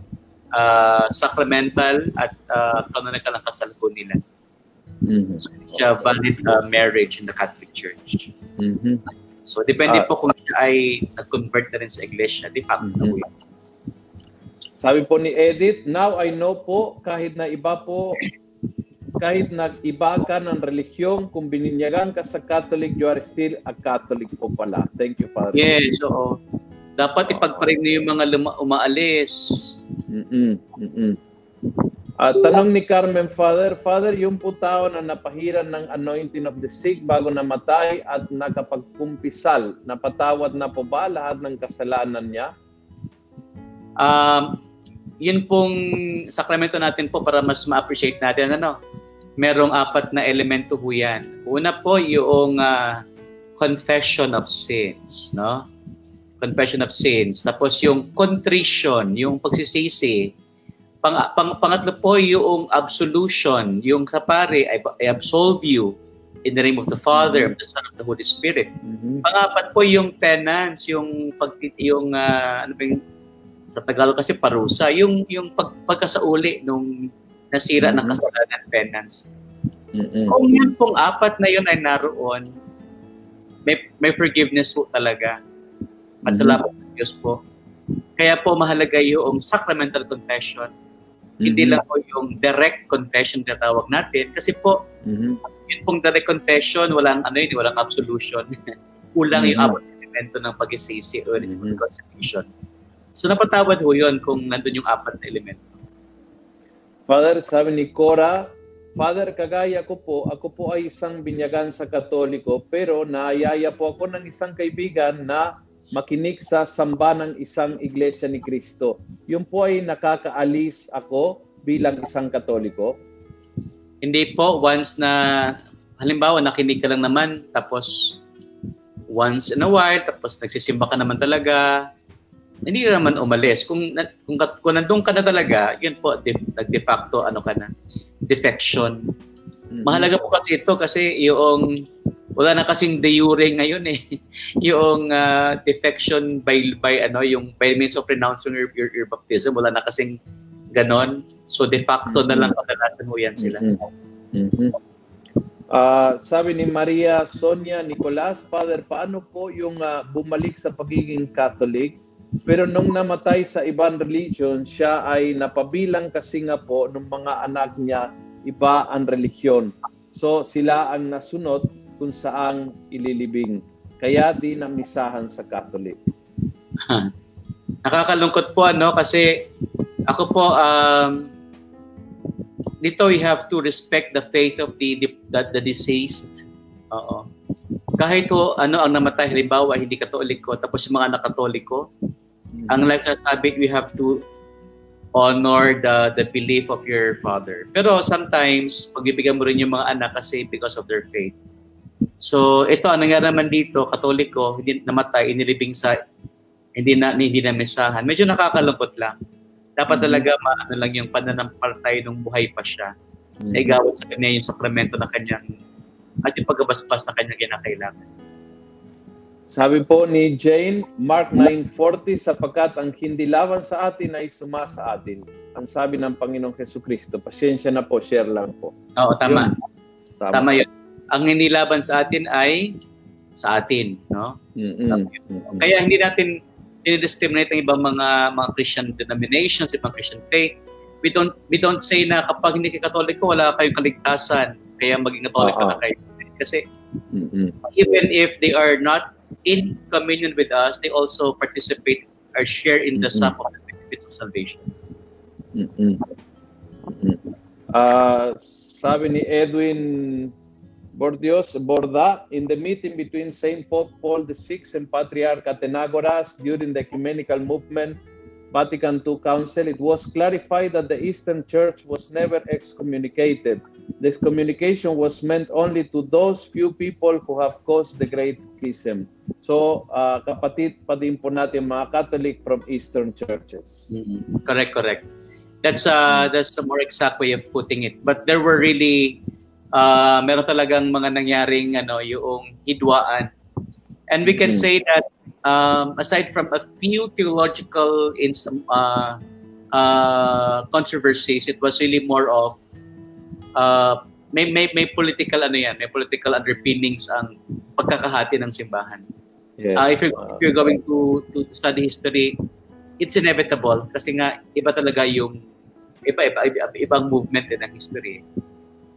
S2: uh, sacramental at uh, canonical ang kasal po nila.
S1: Mhm.
S2: Hindi siya valid uh, marriage in the Catholic Church.
S1: Mhm.
S2: So, depende
S1: Ah.
S2: po kung siya ay nag-convert na rin sa iglesia. De facto
S1: Mhm. Sabi po ni Edith, now I know po, kahit na iba po, kahit na iba ka ng relihiyon, kung bininyagan ka sa Catholic, you are still a Catholic po pala. Thank you, Father.
S2: Yes, oo. Dapat ipagparin niyo yung mga luma- umaalis.
S1: Mm-mm, mm-mm. At tanong ni Carmen, Father, Father, yung po tao na napahiran ng anointing of the sick bago namatay at nakapagkumpisal, napatawad na po ba lahat ng kasalanan niya?
S2: Um, yun pong sakramento natin po para mas ma-appreciate natin ano. Merong apat na elemento ho yan. Una po yung ah, confession of sins, no? Confession of sins. Tapos yung contrition, yung pagsisisi. Pang, pang, pangatlo po yung absolution, yung sa pare, I, I absolve you in the name of the Father, of the Son, of the Holy Spirit.
S1: Mhm.
S2: Pangapat po yung penance, yung pag yung ah, ano ba yung sa Tagalog kasi parusa, yung yung pag, pagkasauli nung nasira ng
S1: Mhm.
S2: kasalanan penance.
S1: Mm-mm.
S2: Kung yun pong apat na yun ay naroon, may may forgiveness po talaga. At
S1: Mhm.
S2: salamat sa Diyos po. Kaya po mahalaga yung sacramental confession. Hindi
S1: Mhm.
S2: lang po yung direct confession na tawag natin kasi po
S1: Mhm.
S2: yun pong direct confession, walang ano yun, walang absolution. Kulang yung
S1: Mhm.
S2: apat na elemento ng pag-isisi o
S1: Mhm.
S2: reconciliation. So napatawad ho yun kung nandun yung apat na elemento.
S1: Father, sabi ni Cora, Father, kagaya ko po, ako po ay isang binyagan sa Katoliko, pero naayaya po ako ng isang kaibigan na makinig sa samba ng isang iglesia ni Kristo. Yun po ay nakakaalis ako bilang isang Katoliko.
S2: Hindi po, once na, halimbawa, nakinig ka lang naman, tapos once in a while, tapos nagsisimba ka naman talaga, hindi ka naman umalis. Kung, kung, kung nandun ka na talaga, yun po, de, de facto, ano ka na, defection.
S1: Mhm.
S2: Mahalaga po kasi ito kasi yung wala na kasing de jure ngayon eh. yung uh, defection by by ano yung by means of renouncing your, your, your baptism wala na kasing ganon. So de facto mm-hmm. na lang kadalasan mo yan sila. Mm-hmm.
S1: Mm-hmm. Uh, sabi ni Maria Sonia Nicolas, Father, paano po yung uh, bumalik sa pagiging Catholic? Pero nung namatay sa ibang religion, siya ay napabilang kasi nga po ng mga anak niya iba ang relihiyon. So sila ang nasunod kung saang ililibing. Kaya di namisahan sa Catholic.
S2: Nakakalungkot po ano kasi ako po um, dito we have to respect the faith of the the, the, the deceased. Oo. Kahit ho ano ang namatay halimbawa hindi katoliko tapos yung mga nakatoliko mm-hmm. ang like sabi we have to honor the the belief of your father. Pero sometimes pagbibigyan mo rin yung mga anak kasi because of their faith. So, ito, ang nangyari naman dito, katoliko, hindi namatay, inilibing sa, hindi na, hindi na mesahan. Medyo nakakalungkot lang. Dapat mm-hmm. talaga, maano lang yung pananampalatay nung buhay pa siya. Mm-hmm. Na igawad sa kanya yung sakramento na kanyang, at yung pagbabasbas na kanyang ginakailangan.
S1: Sabi po ni Jane, Mark 9.40, sapagkat ang hindi laban sa atin ay suma sa atin. Ang sabi ng Panginoong Heso Kristo, pasyensya na po, share lang po.
S2: Oo, tama. Yun. Tama. tama yun ang hindi laban sa atin ay sa atin, no? Mm-hmm. Kaya hindi natin dinidiscriminate ang ibang mga mga Christian denominations, ibang Christian faith. We don't we don't say na kapag hindi ka Katoliko wala kayong kaligtasan, kaya maging Katoliko uh-huh. na kayo. Kasi mm-hmm. even if they are not in communion with us, they also participate or share in the mm-hmm. sum of the benefits of salvation.
S1: Mm-hmm. Mm-hmm. Uh, sabi ni Edwin Bordios Borda in the meeting between St. Pope Paul VI and Patriarch Athenagoras during the ecumenical movement Vatican II Council, it was clarified that the Eastern Church was never excommunicated. This communication was meant only to those few people who have caused the Great Schism. So, uh, kapatid pa din po natin mga Catholic from Eastern churches.
S2: Mm-hmm. Correct, correct. That's uh, that's a more exact way of putting it. But there were really uh, meron talagang mga nangyaring ano yung hidwaan. And we can mm-hmm. say that um, aside from a few theological in, uh, uh, controversies, it was really more of uh, may, may, may political ano yan, may political underpinnings ang pagkakahati ng simbahan. Yes. Uh, if, you're, if you're going to, to study history, it's inevitable kasi nga iba talaga yung iba iba, iba ibang movement din ng history.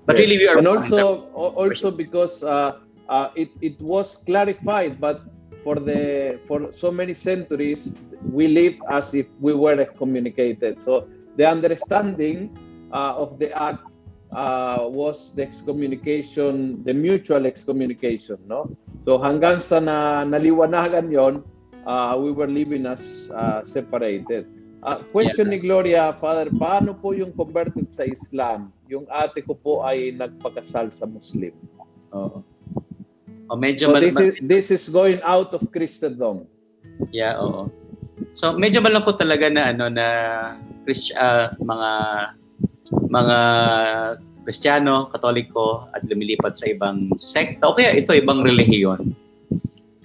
S2: But yes. really, we are.
S1: And also, also because uh, uh, it it was clarified, but for the for so many centuries, we live as if we were excommunicated. So the understanding uh, of the act uh, was the excommunication, the mutual excommunication, no? So hanggang sa na naliwanagan yon, uh, we were living as uh, separated. Uh, question yeah. ni Gloria, Father, paano po yung converted sa Islam? Yung ate ko po ay nagpakasal sa Muslim.
S2: Oo. Oh. Oh, medyo
S1: so this, is, this is going out of Christendom.
S2: Yeah, oo. So medyo malungkot talaga na ano na Christ, uh, mga mga Kristiyano, Katoliko at lumilipat sa ibang sekta o kaya ito ibang relihiyon.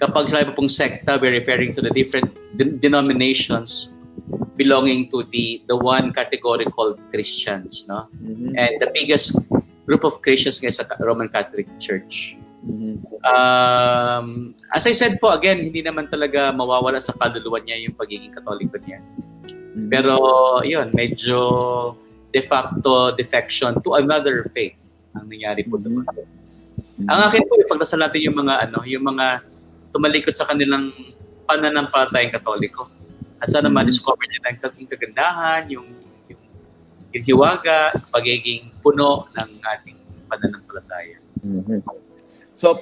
S2: Kapag sabi pong sekta, we're referring to the different de- denominations belonging to the the one category called Christians, no? Mm-hmm. And the biggest group of Christians ngayon sa Roman Catholic Church. Mm-hmm. Um, as I said po, again, hindi naman talaga mawawala sa kaluluwa niya yung pagiging katoliko niya. Mm-hmm. Pero, yun, medyo de facto defection to another faith ang nangyari po doon. Mm-hmm. Ang akin po, ipagdasal natin yung mga, ano, yung mga tumalikod sa kanilang pananampalatayang katoliko at sana mm-hmm. ma-discover nila ang kagandahan, yung, yung, yung hiwaga, pagiging puno ng ating pananampalataya.
S1: Mm-hmm. So,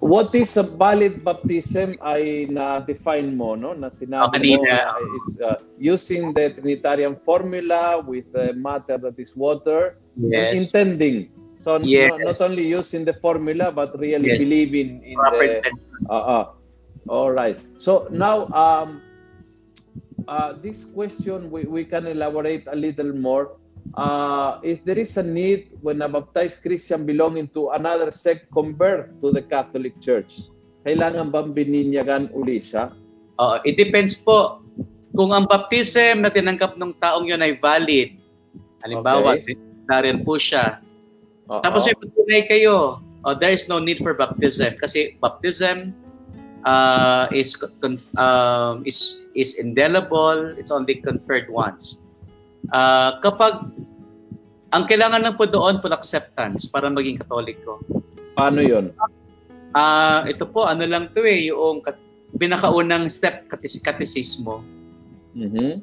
S1: what is a valid baptism ay na-define mo, no? Na sinabi oh, mo uh, is uh, using the Trinitarian formula with the matter that is water yes. intending. So, yes. not, not only using the formula, but really yes. believing in Proper the... Uh, uh, all right. So, now, um, uh, this question we, we can elaborate a little more. Uh, if there is a need when a baptized Christian belonging to another sect convert to the Catholic Church, kailangan bang bininyagan uli siya?
S2: Uh, it depends po. Kung ang baptism na tinanggap ng taong yun ay valid, halimbawa, okay. po siya, Uh-oh. tapos may patunay kayo, uh, there is no need for baptism kasi baptism uh, is um, is is indelible, it's only conferred once. Uh, kapag ang kailangan lang po doon po acceptance para maging katoliko.
S1: Paano 'yon?
S2: Ah, uh, ito po ano lang 'to eh, yung kat- pinakaunang step katis- katisismo.
S1: Mhm.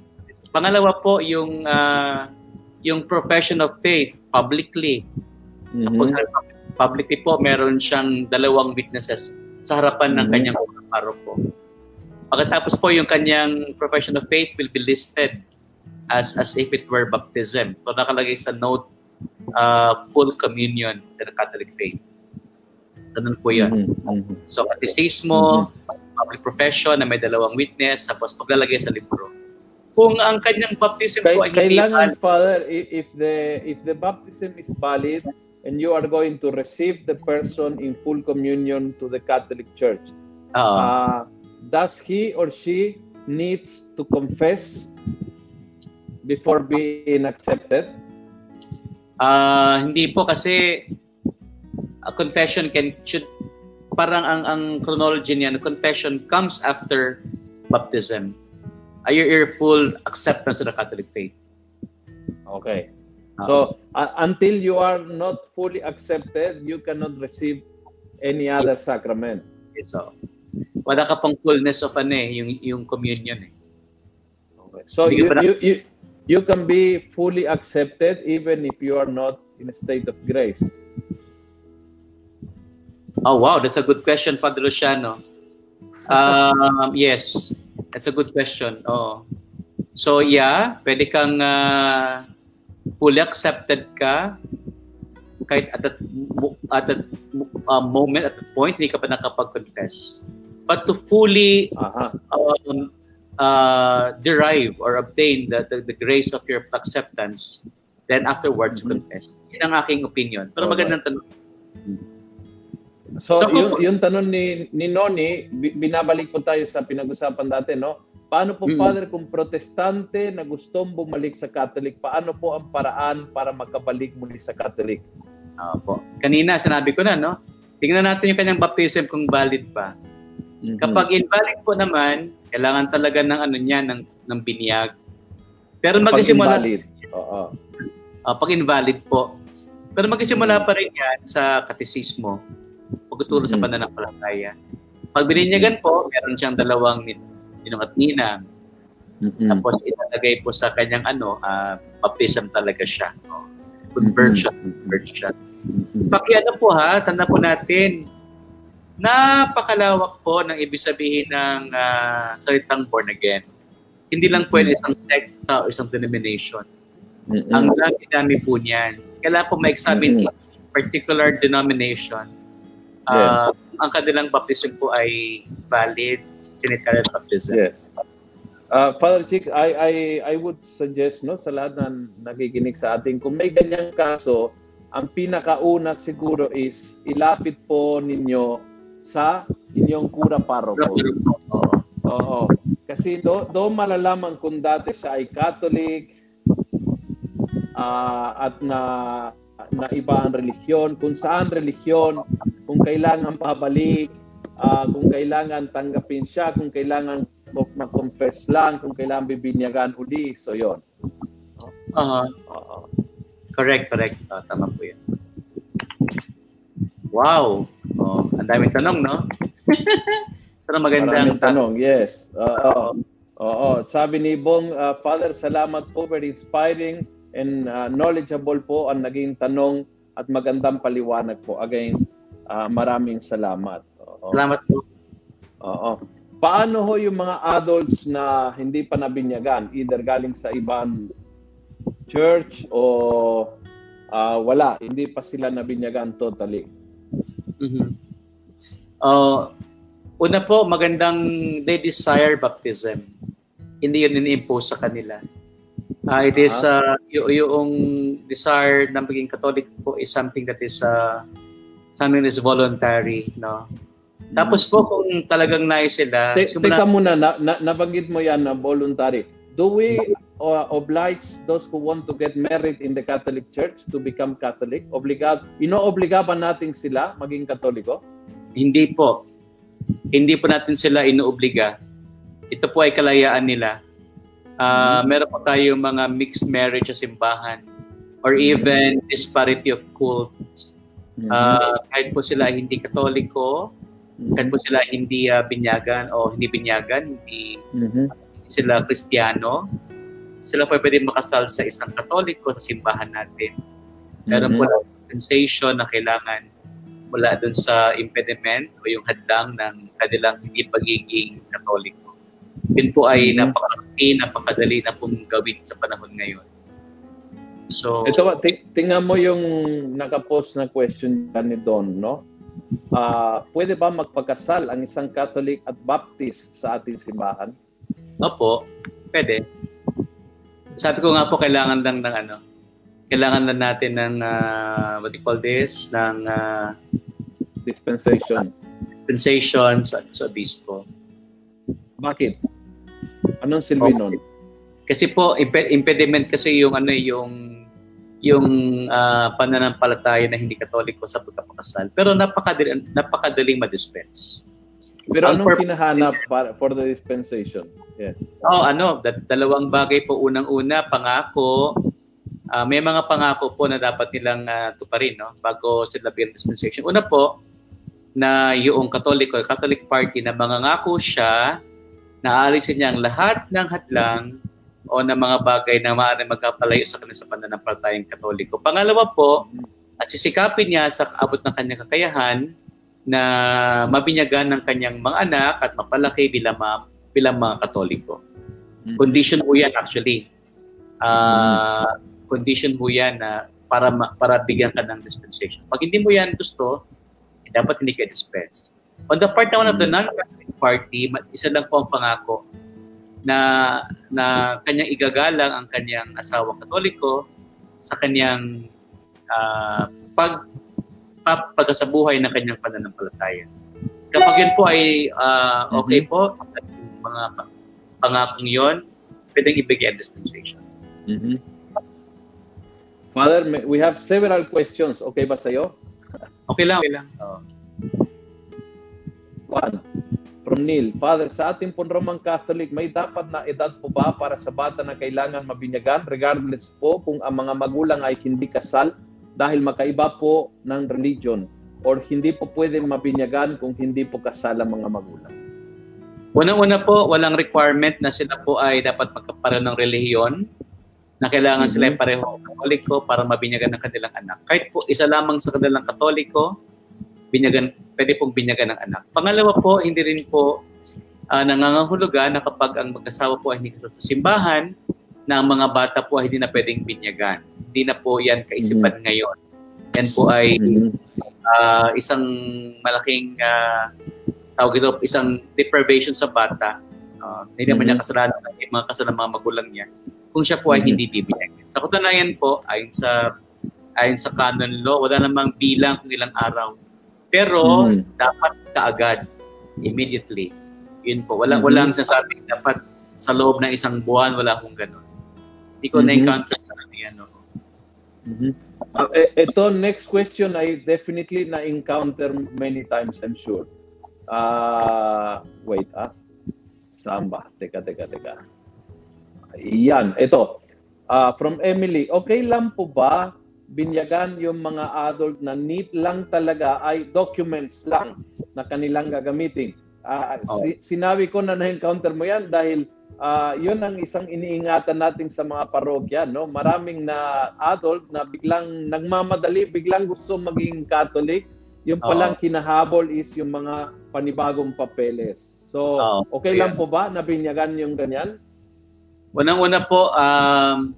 S2: Pangalawa po yung uh, yung profession of faith publicly. Mm-hmm. publicly po meron siyang dalawang witnesses sa harapan ng mm-hmm. kanyang paroko. Pagkatapos po yung kanyang profession of faith will be listed as as if it were baptism. So nakalagay sa note uh, full communion to the Catholic faith. Ganun po yan. Mm-hmm. So katisismo, mm-hmm. public profession na may dalawang witness, tapos paglalagay sa libro. Kung ang kanyang baptism
S1: Kay,
S2: po
S1: ay kailangan, valid, Father, if the if the baptism is valid and you are going to receive the person in full communion to the Catholic Church, uh, does he or she needs to confess before being accepted?
S2: Uh, hindi po kasi a confession can should parang ang ang chronology niya, confession comes after baptism. Are you your full acceptance of the Catholic faith?
S1: Okay. Uh, so uh, until you are not fully accepted, you cannot receive any other sacrament.
S2: So wala ka pang fullness of ano eh, yung yung communion eh.
S1: Okay. So you, you, you you can be fully accepted even if you are not in a state of grace?
S2: Oh, wow. That's a good question, Father Luciano. Um, yes, that's a good question. Oh. So, yeah, pwede kang uh, fully accepted ka kahit at that, at that uh, moment, at that point, hindi ka pa nakapag-confess. But to fully uh-huh. um, uh, derive or obtain the, the, the grace of your acceptance, then afterwards mm-hmm. confess. Yan ang aking opinion. Pero magandang tanong.
S1: So, so yung, yung tanong ni, ni Noni, binabalik po tayo sa pinag-usapan dati, no? Paano po, mm-hmm. Father, kung protestante na gustong bumalik sa Catholic, paano po ang paraan para makabalik muli sa Catholic?
S2: Opo. Kanina, sinabi ko na, no? Tingnan natin yung kanyang baptism kung valid pa. Mm-hmm. Kapag invalid po naman, kailangan talaga ng ano niya, ng, ng binyag. Pero magsisimula...
S1: Pag invalid. Oo.
S2: Uh, pag invalid po. Pero magsisimula pa rin yan sa katisismo. Pagtuturo mm-hmm. sa pananampalataya. Pag bininyagan po, meron siyang dalawang ninong at ninang. Mm-hmm. Tapos ilalagay po sa kanyang ano, uh, baptism talaga siya. No? Conversion. Mm-hmm. Conversion. Mm-hmm. Pakiano po ha, tanda po natin, napakalawak po ng ibig sabihin ng uh, salitang born again. Hindi lang pwede isang sekta o isang denomination. Mm-hmm. Ang dami-dami po niyan. Kailangan po ma-examine mm-hmm. particular denomination. Uh, yes. Ang kanilang baptism po ay valid Trinitarian baptism.
S1: Yes. Uh, Father Chick, I, I, I would suggest no, sa lahat na nakikinig sa atin, kung may ganyang kaso, ang pinakauna siguro is ilapit po ninyo sa inyong kura paroko. Oo. Oo. Kasi do, do malalaman kung dati siya ay Catholic uh, at na na iba ang relihiyon, kung saan relihiyon, kung kailangan pabalik, uh, kung kailangan tanggapin siya, kung kailangan mag-confess lang, kung kailangan bibinyagan uli. So, yon.
S2: Uh-huh. Uh-huh. Correct, correct. Uh, tama po yan. Wow. Oh, ang daming tanong, no? Pero magandang
S1: Maraming tanong, yes. Oo. Oo. Sabi ni Bong, uh, Father, salamat po. Very inspiring and uh, knowledgeable po ang naging tanong at magandang paliwanag po. Again, uh, maraming salamat.
S2: Oo. Salamat po.
S1: Oo. Paano ho yung mga adults na hindi pa nabinyagan, either galing sa ibang church o uh, wala, hindi pa sila nabinyagan totally?
S2: Mm-hmm. Uh, una po, magandang they desire baptism. Hindi yun in-impose sa kanila. Uh, it is uh, y- yung desire na maging Catholic po is something that is uh, something that is voluntary, no? Tapos po kung talagang nais sila,
S1: Te- teka muna, na, na, nabanggit mo yan na voluntary. Do we uh, oblige those who want to get married in the Catholic Church to become Catholic? Obligado, ino-obliga ba natin sila maging Katoliko?
S2: Hindi po. Hindi po natin sila inoobliga. Ito po ay kalayaan nila. Uh, meron po tayo mga mixed marriage sa simbahan or even disparity of cults. Uh, kahit po sila hindi katoliko, kahit po sila hindi uh, binyagan o hindi binyagan, hindi mm-hmm. sila kristyano, sila po pwede makasal sa isang katoliko sa simbahan natin. Meron mm-hmm. po dispensation na kailangan mula dun sa impediment o yung hadlang ng kanilang hindi pagiging katoliko. Yun po ay mm-hmm. napakadali na pong gawin sa panahon ngayon.
S1: So, ito ba, tingnan mo yung nakapost na question ni Don, no? Uh, pwede ba magpakasal ang isang Catholic at Baptist sa ating simbahan?
S2: Opo, pwede. Sabi ko nga po, kailangan lang ng ano, kailangan na natin ng, uh, what you call this, ng uh,
S1: dispensation.
S2: Dispensation sa, sa obispo.
S1: Bakit? Anong silbi okay. nun?
S2: Kasi po, impediment kasi yung ano yung yung uh, pananampalataya na hindi katoliko sa pagkapakasal. Pero napakadali, napakadaling ma-dispense.
S1: Pero Ang anong kinahanap para, for the dispensation?
S2: Yeah. Oh, ano, dalawang bagay po. Unang-una, pangako. Uh, may mga pangako po na dapat nilang uh, tuparin no? bago sila bigyan dispensation. Una po, na yung katoliko, Catholic Party na mangangako siya na aalisin niya ang lahat ng hadlang o ng mga bagay na maaaring magkapalayo sa kanya sa pananampalatayang katoliko. Pangalawa po, at sisikapin niya sa abot ng kanyang kakayahan na mabinyagan ng kanyang mga anak at mapalaki bilang, ma, bilang mga katoliko. Mm-hmm. Condition po yan actually. Uh. Condition po yan na para para bigyan ka ng dispensation. Pag hindi mo yan gusto, dapat hindi ka dispense. On the part naman of the non-Catholic party, isa lang po ang pangako na na kanyang igagalang ang kanyang asawang katoliko sa kanyang uh, pag pagkasabuhay ng kanyang pananampalataya. Kapag yun po ay uh, okay mm-hmm. po, mga pangakong yon, pwedeng ibigay ang dispensation.
S1: Mm-hmm. Father, we have several questions. Okay ba sa'yo?
S2: Okay lang. Okay lang. Oh.
S1: One from Neil, Father, sa ating pong Roman Catholic, may dapat na edad po ba para sa bata na kailangan mabinyagan regardless po kung ang mga magulang ay hindi kasal dahil makaiba po ng religion or hindi po pwede mabinyagan kung hindi po kasal ang mga magulang?
S2: Unang-una po, walang requirement na sila po ay dapat magkapareho ng relihiyon na kailangan mm-hmm. sila ay pareho katoliko para mabinyagan ng kanilang anak. Kahit po isa lamang sa kanilang katoliko, binyagan, pwede pong binyagan ng anak. Pangalawa po, hindi rin po uh, nangangahulugan na kapag ang mag-asawa po ay hindi kasal sa simbahan, na ang mga bata po ay hindi na pwedeng binyagan. Hindi na po yan kaisipan mm-hmm. ngayon. Yan po ay uh, isang malaking uh, tawag ito, isang deprivation sa bata. Uh, hindi naman mm-hmm. niya kasalanan ng mga kasalanan mga magulang niya kung siya po ay mm-hmm. hindi bibigyan. Sa katunayan po, ayon sa ayon sa canon law, wala namang bilang kung ilang araw pero mm-hmm. dapat kaagad, immediately. Yun po. Walang, mm-hmm. walang sasabing dapat sa loob ng isang buwan, wala akong ganun. Hindi ko mm-hmm. na-encounter sa ano yan. No?
S1: Mm-hmm. Uh, ito, next question I definitely na-encounter many times, I'm sure. Uh, wait, ah. Samba. Teka, teka, teka. Yan, ito. Uh, from Emily, okay lang po ba binyagan yung mga adult na need lang talaga ay documents lang na kanilang gagamitin. Uh, oh. si, sinabi ko na na-encounter mo yan dahil uh, yun ang isang iniingatan natin sa mga parokya. No? Maraming na adult na biglang nagmamadali, biglang gusto maging Catholic. Yung palang oh. kinahabol is yung mga panibagong papeles. So, oh, okay yeah. lang po ba na binyagan yung ganyan?
S2: Unang-una po, um,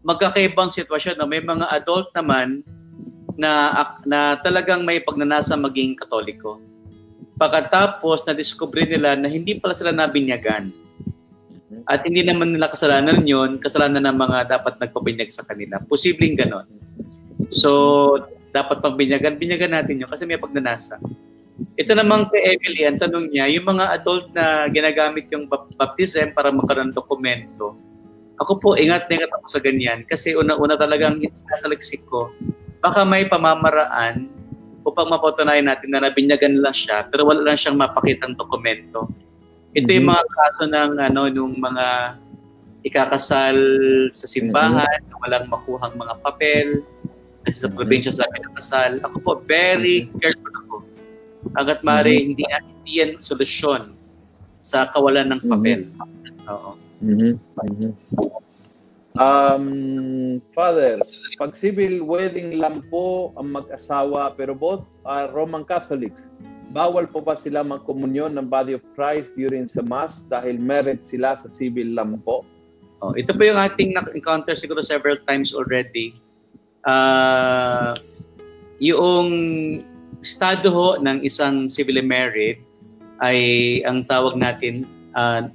S2: magkakaibang sitwasyon. No? May mga adult naman na, na talagang may pagnanasa maging katoliko. Pagkatapos, na-discover nila na hindi pala sila nabinyagan. At hindi naman nila kasalanan yun, kasalanan ng mga dapat nagpabinyag sa kanila. Posibleng ganon. So, dapat pagbinyagan, binyagan natin yun kasi may pagnanasa. Ito namang kay Emily, ang tanong niya, yung mga adult na ginagamit yung baptism para magkaroon ng dokumento, ako po, ingat na ingat ako sa ganyan kasi una-una talagang sinasaliksik ko, baka may pamamaraan upang mapatunayan natin na nabinyagan lang siya pero wala lang siyang mapakitang dokumento. Ito mm-hmm. yung mga kaso ng ano nung mga ikakasal sa simbahan, mm-hmm. walang makuhang mga papel, kasi sa probinsya sa akin kasal. Ako po, very careful ako. Hanggat maaari, mm-hmm. hindi, hindi yan solusyon sa kawalan ng papel. Mm-hmm. Oo.
S1: Mm-hmm. Mm-hmm. Um, fathers, pag civil wedding lang po ang mag-asawa pero both are Roman Catholics, bawal po ba sila magkomunyon ng body of Christ during sa Mass dahil married sila sa civil lang po?
S2: Oh, ito po yung ating na-encounter siguro several times already uh, yung estado ho ng isang civilly married ay ang tawag natin uh,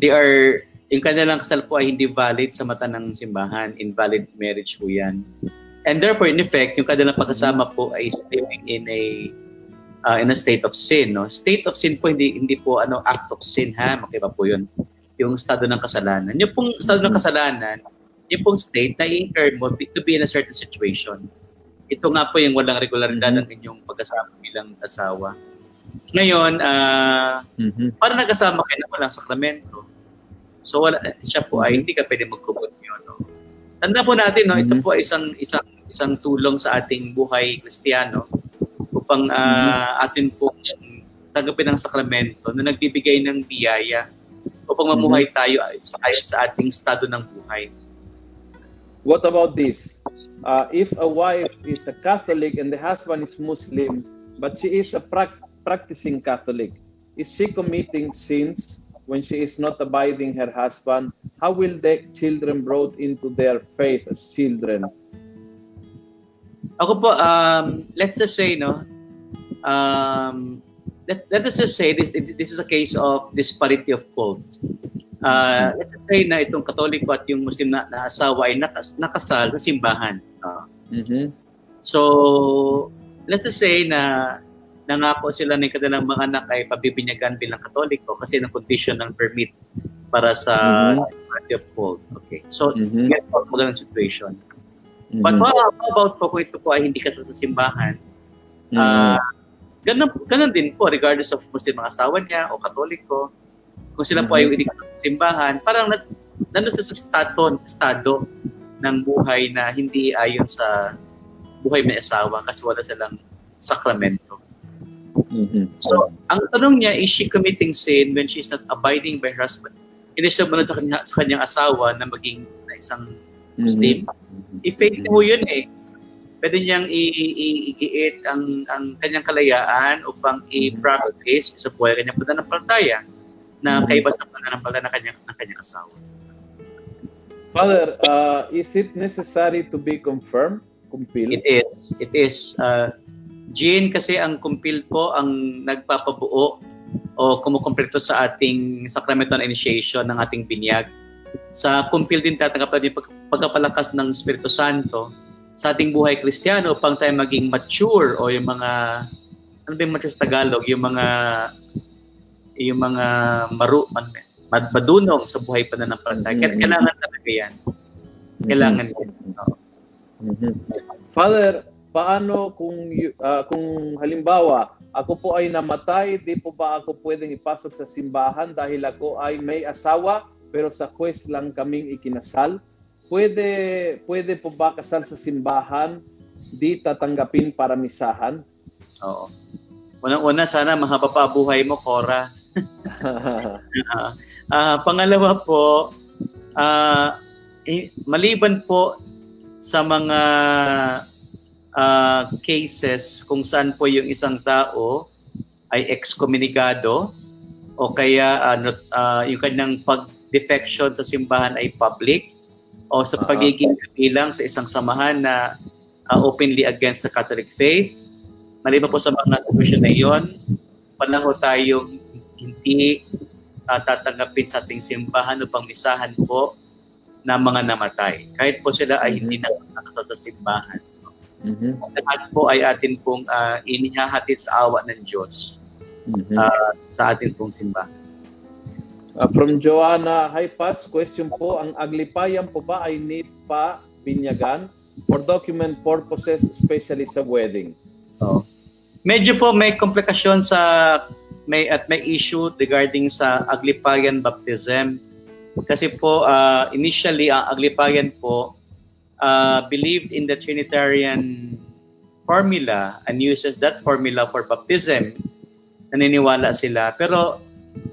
S2: they are yung kanilang kasal po ay hindi valid sa mata ng simbahan. Invalid marriage po yan. And therefore in effect yung kanilang pagkasama po ay living in a uh, in a state of sin no? State of sin po hindi hindi po ano act of sin ha? Makiba po yun. Yung estado ng kasalanan. Yung pong estado ng kasalanan yung pong state na i-incur mo to be in a certain situation. Ito nga po yung walang regularidad ng inyong pagkasama bilang asawa. Ngayon, uh, mm-hmm. para nagkasama kayo na walang sakramento. So wala siya po ay hindi ka pwede magkomunyon. No? Tanda po natin, no, mm-hmm. ito po ay isang isang isang tulong sa ating buhay Kristiyano upang uh, mm-hmm. atin po tanggapin ang sakramento na nagbibigay ng biyaya upang mamuhay mm-hmm. tayo ayon sa ating estado ng buhay.
S1: What about this? Uh, if a wife is a Catholic and the husband is Muslim, but she is a pra- practicing Catholic, is she committing sins when she is not abiding her husband? How will the children brought into their faith as children?
S2: Ako po, um, let's just say, no, um, let, let us just say this, this is a case of disparity of cult. Uh, let's say na itong Katoliko at yung Muslim na, na asawa ay nakas, nakasal sa simbahan. Uh, mm-hmm. So, let's just say na nangako sila ng kanilang mga anak ay pabibinyagan bilang Katoliko kasi ng condition ng permit para sa mm-hmm. party of fault. Okay. So, mm-hmm. get out magandang situation. Mm-hmm. But how about po kung ito po ay hindi kasal sa simbahan? Mm-hmm. Uh, ganun, ganun din po regardless of Muslim mga asawa niya o Katoliko kung sila po ay hindi mm-hmm. simbahan, parang nandun sa estado, estado ng buhay na hindi ayon sa buhay may asawa kasi wala silang sakramento. Mm-hmm. So, ang tanong niya, is she committing sin when she's not abiding by her husband? Hindi siya munod sa, kanya, sa kanyang asawa na maging na isang Muslim. Mm-hmm. I-faith mo yun eh. Pwede niyang i-igiit ang, ang kanyang kalayaan upang i-practice sa buhay kanyang pananampalataya na mm-hmm. kaiba sa pananampalataya ng kanyang, ng kanyang asawa.
S1: Father, uh, is it necessary to be confirmed? Kumpil?
S2: It is. It is. Uh, Jean, kasi ang kumpil po ang nagpapabuo o kumukumpleto sa ating sacramental initiation ng ating binyag. Sa kumpil din tatanggap natin yung pagkapalakas ng Espiritu Santo sa ating buhay kristyano upang tayo maging mature o yung mga ano ba yung mature sa Tagalog? Yung mga yung mga maru, man, madunong sa buhay pa na ng pananampalataya. Mm-hmm. Kailangan talaga yan. Kailangan mm-hmm. yan. No?
S1: Mm-hmm. Father, paano kung uh, kung halimbawa ako po ay namatay, di po ba ako pwedeng ipasok sa simbahan dahil ako ay may asawa pero sa quest lang kaming ikinasal? Pwede pwede po ba kasal sa simbahan? Di tatanggapin para misahan?
S2: Oo. Unang-una sana mahaba pa buhay mo, Cora uh, uh, pangalawa po, uh, eh, maliban po sa mga uh, cases kung saan po yung isang tao ay excommunicado o kaya uh, not, uh, yung kanyang pag-defection sa simbahan ay public o sa pagiging kabilang sa isang samahan na uh, openly against the Catholic faith. Maliban po sa mga sitwasyon na iyon, panahon tayong hindi uh, tatanggapin sa ating simbahan upang misahan po ng mga namatay. Kahit po sila ay hindi mm-hmm. nakakasal sa simbahan. Mm-hmm. Lahat po ay atin pong uh, inihahatid sa awa ng Diyos mm-hmm. uh, sa atin pong simbahan.
S1: Uh, from Joanna, Hi Pats, question po, ang aglipayan po ba ay need pa binyagan for document purposes, especially sa wedding?
S2: Oh. Medyo po may komplikasyon sa may at may issue regarding sa aglipayan baptism kasi po uh, initially ang aglipayan po uh, believed in the Trinitarian formula and uses that formula for baptism naniniwala sila pero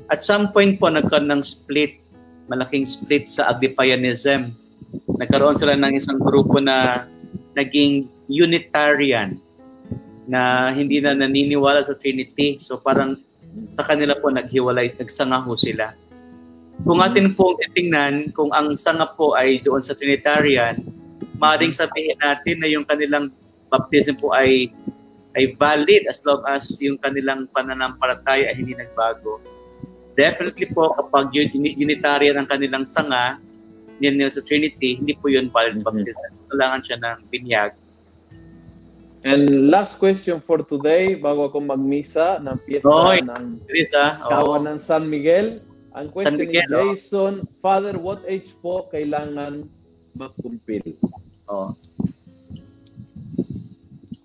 S2: at some point po nagkaroon ng split malaking split sa aglipayanism nagkaroon sila ng isang grupo na naging Unitarian na hindi na naniniwala sa Trinity. So parang sa kanila po naghiwalay, nagsanga ho sila. Kung atin po titingnan, kung ang sanga po ay doon sa Trinitarian, maaaring sabihin natin na yung kanilang baptism po ay ay valid as long as yung kanilang pananampalataya ay hindi nagbago. Definitely po kapag Unitarian ang kanilang sanga, nila sa Trinity, hindi po yun valid mm-hmm. baptism. Kailangan siya ng binyag
S1: And last question for today, bago ako magmisa ng piyesta Oy, ng
S2: Teresa,
S1: Kawan ng San Miguel. Ang question Miguel, ni Jason, oh. Father, what age po kailangan magkumpil?
S2: Oh.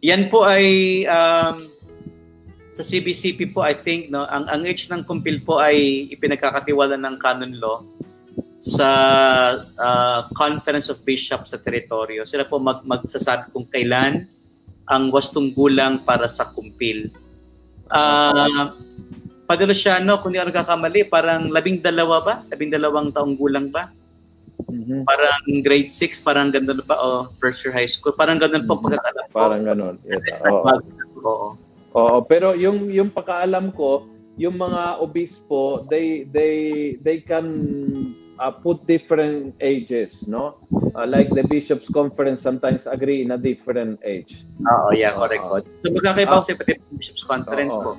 S2: Yan po ay um, sa CBCP po I think no ang ang age ng kumpil po ay ipinagkakatiwala ng canon law sa uh, Conference of Bishops sa teritoryo. Sila po mag magsasabi kung kailan ang wastong gulang para sa kumpil. Uh, Padre Luciano, kung di ako nagkakamali, parang labing dalawa ba? Labing dalawang taong gulang ba? Mm-hmm. Parang grade 6, parang ganun ba? O first year high school. Parang ganun po mm-hmm. pagkakalam
S1: ko. Parang ganun. Yeah. Oo. Oo. Oo. Pero yung, yung pagkaalam ko, yung mga obispo, they, they, they can uh, put different ages, no? Uh, like the bishops conference sometimes agree in a different age.
S2: Oo, yeah, correct. Uh, so magkakaiba uh, sa pati bishops conference uh, po.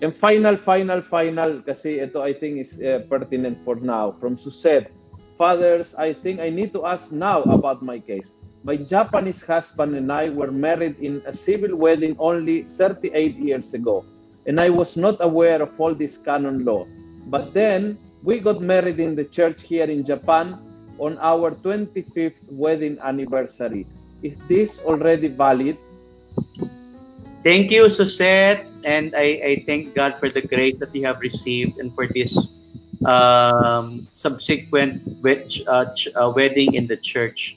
S1: And final, final, final, kasi ito I think is uh, pertinent for now. From Suset, Fathers, I think I need to ask now about my case. My Japanese husband and I were married in a civil wedding only 38 years ago. And I was not aware of all this canon law. But then, We got married in the church here in Japan on our 25th wedding anniversary. Is this already valid?
S2: Thank you, Susette. And I, I thank God for the grace that you have received and for this um, subsequent wed- uh, ch- uh, wedding in the church.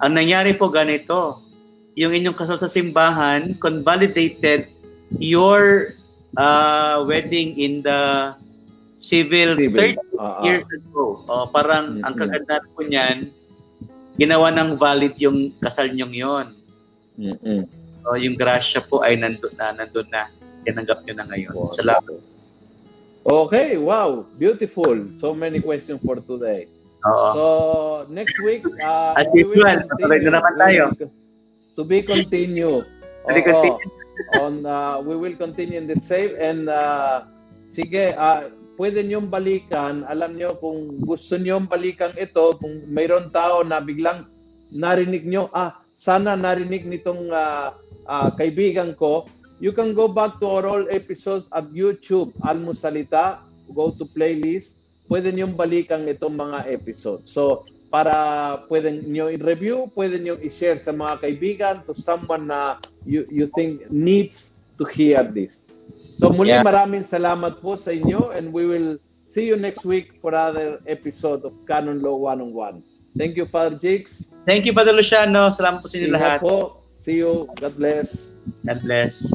S2: Ang nangyari po ganito, yung inyong kasal sa simbahan convalidated your uh, wedding in the civil, civil. 30 uh, years ago. Oh, parang mm-hmm. ang kagandahan po niyan, ginawa ng valid yung kasal niyong yon. Mm-hmm. So, yung grasya po ay nandun na, nandun na. Tinanggap niyo na ngayon. Wow. Salamat.
S1: Okay, wow. Beautiful. So many questions for today. Oo. So, next week, uh,
S2: As usual, patuloy na naman tayo.
S1: To be continue.
S2: continue.
S1: on, uh, we will continue in the same and uh, sige, uh, pwede niyong balikan. Alam niyo kung gusto niyong balikan ito, kung mayroon tao na biglang narinig niyo, ah, sana narinig nitong uh, uh, kaibigan ko, you can go back to our old episode at YouTube, Almusalita, go to playlist, pwede niyong balikan itong mga episode. So, para pwede niyo i-review, pwede niyo i-share sa mga kaibigan to someone na you, you think needs to hear this. So muli yeah. maraming salamat po sa inyo and we will see you next week for another episode of Canon Law 101. Thank you, Father Jakes.
S2: Thank you, Father Luciano. Salamat po sa inyo lahat.
S1: po. See you. God bless.
S2: God bless.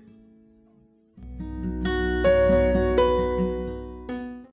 S3: thank you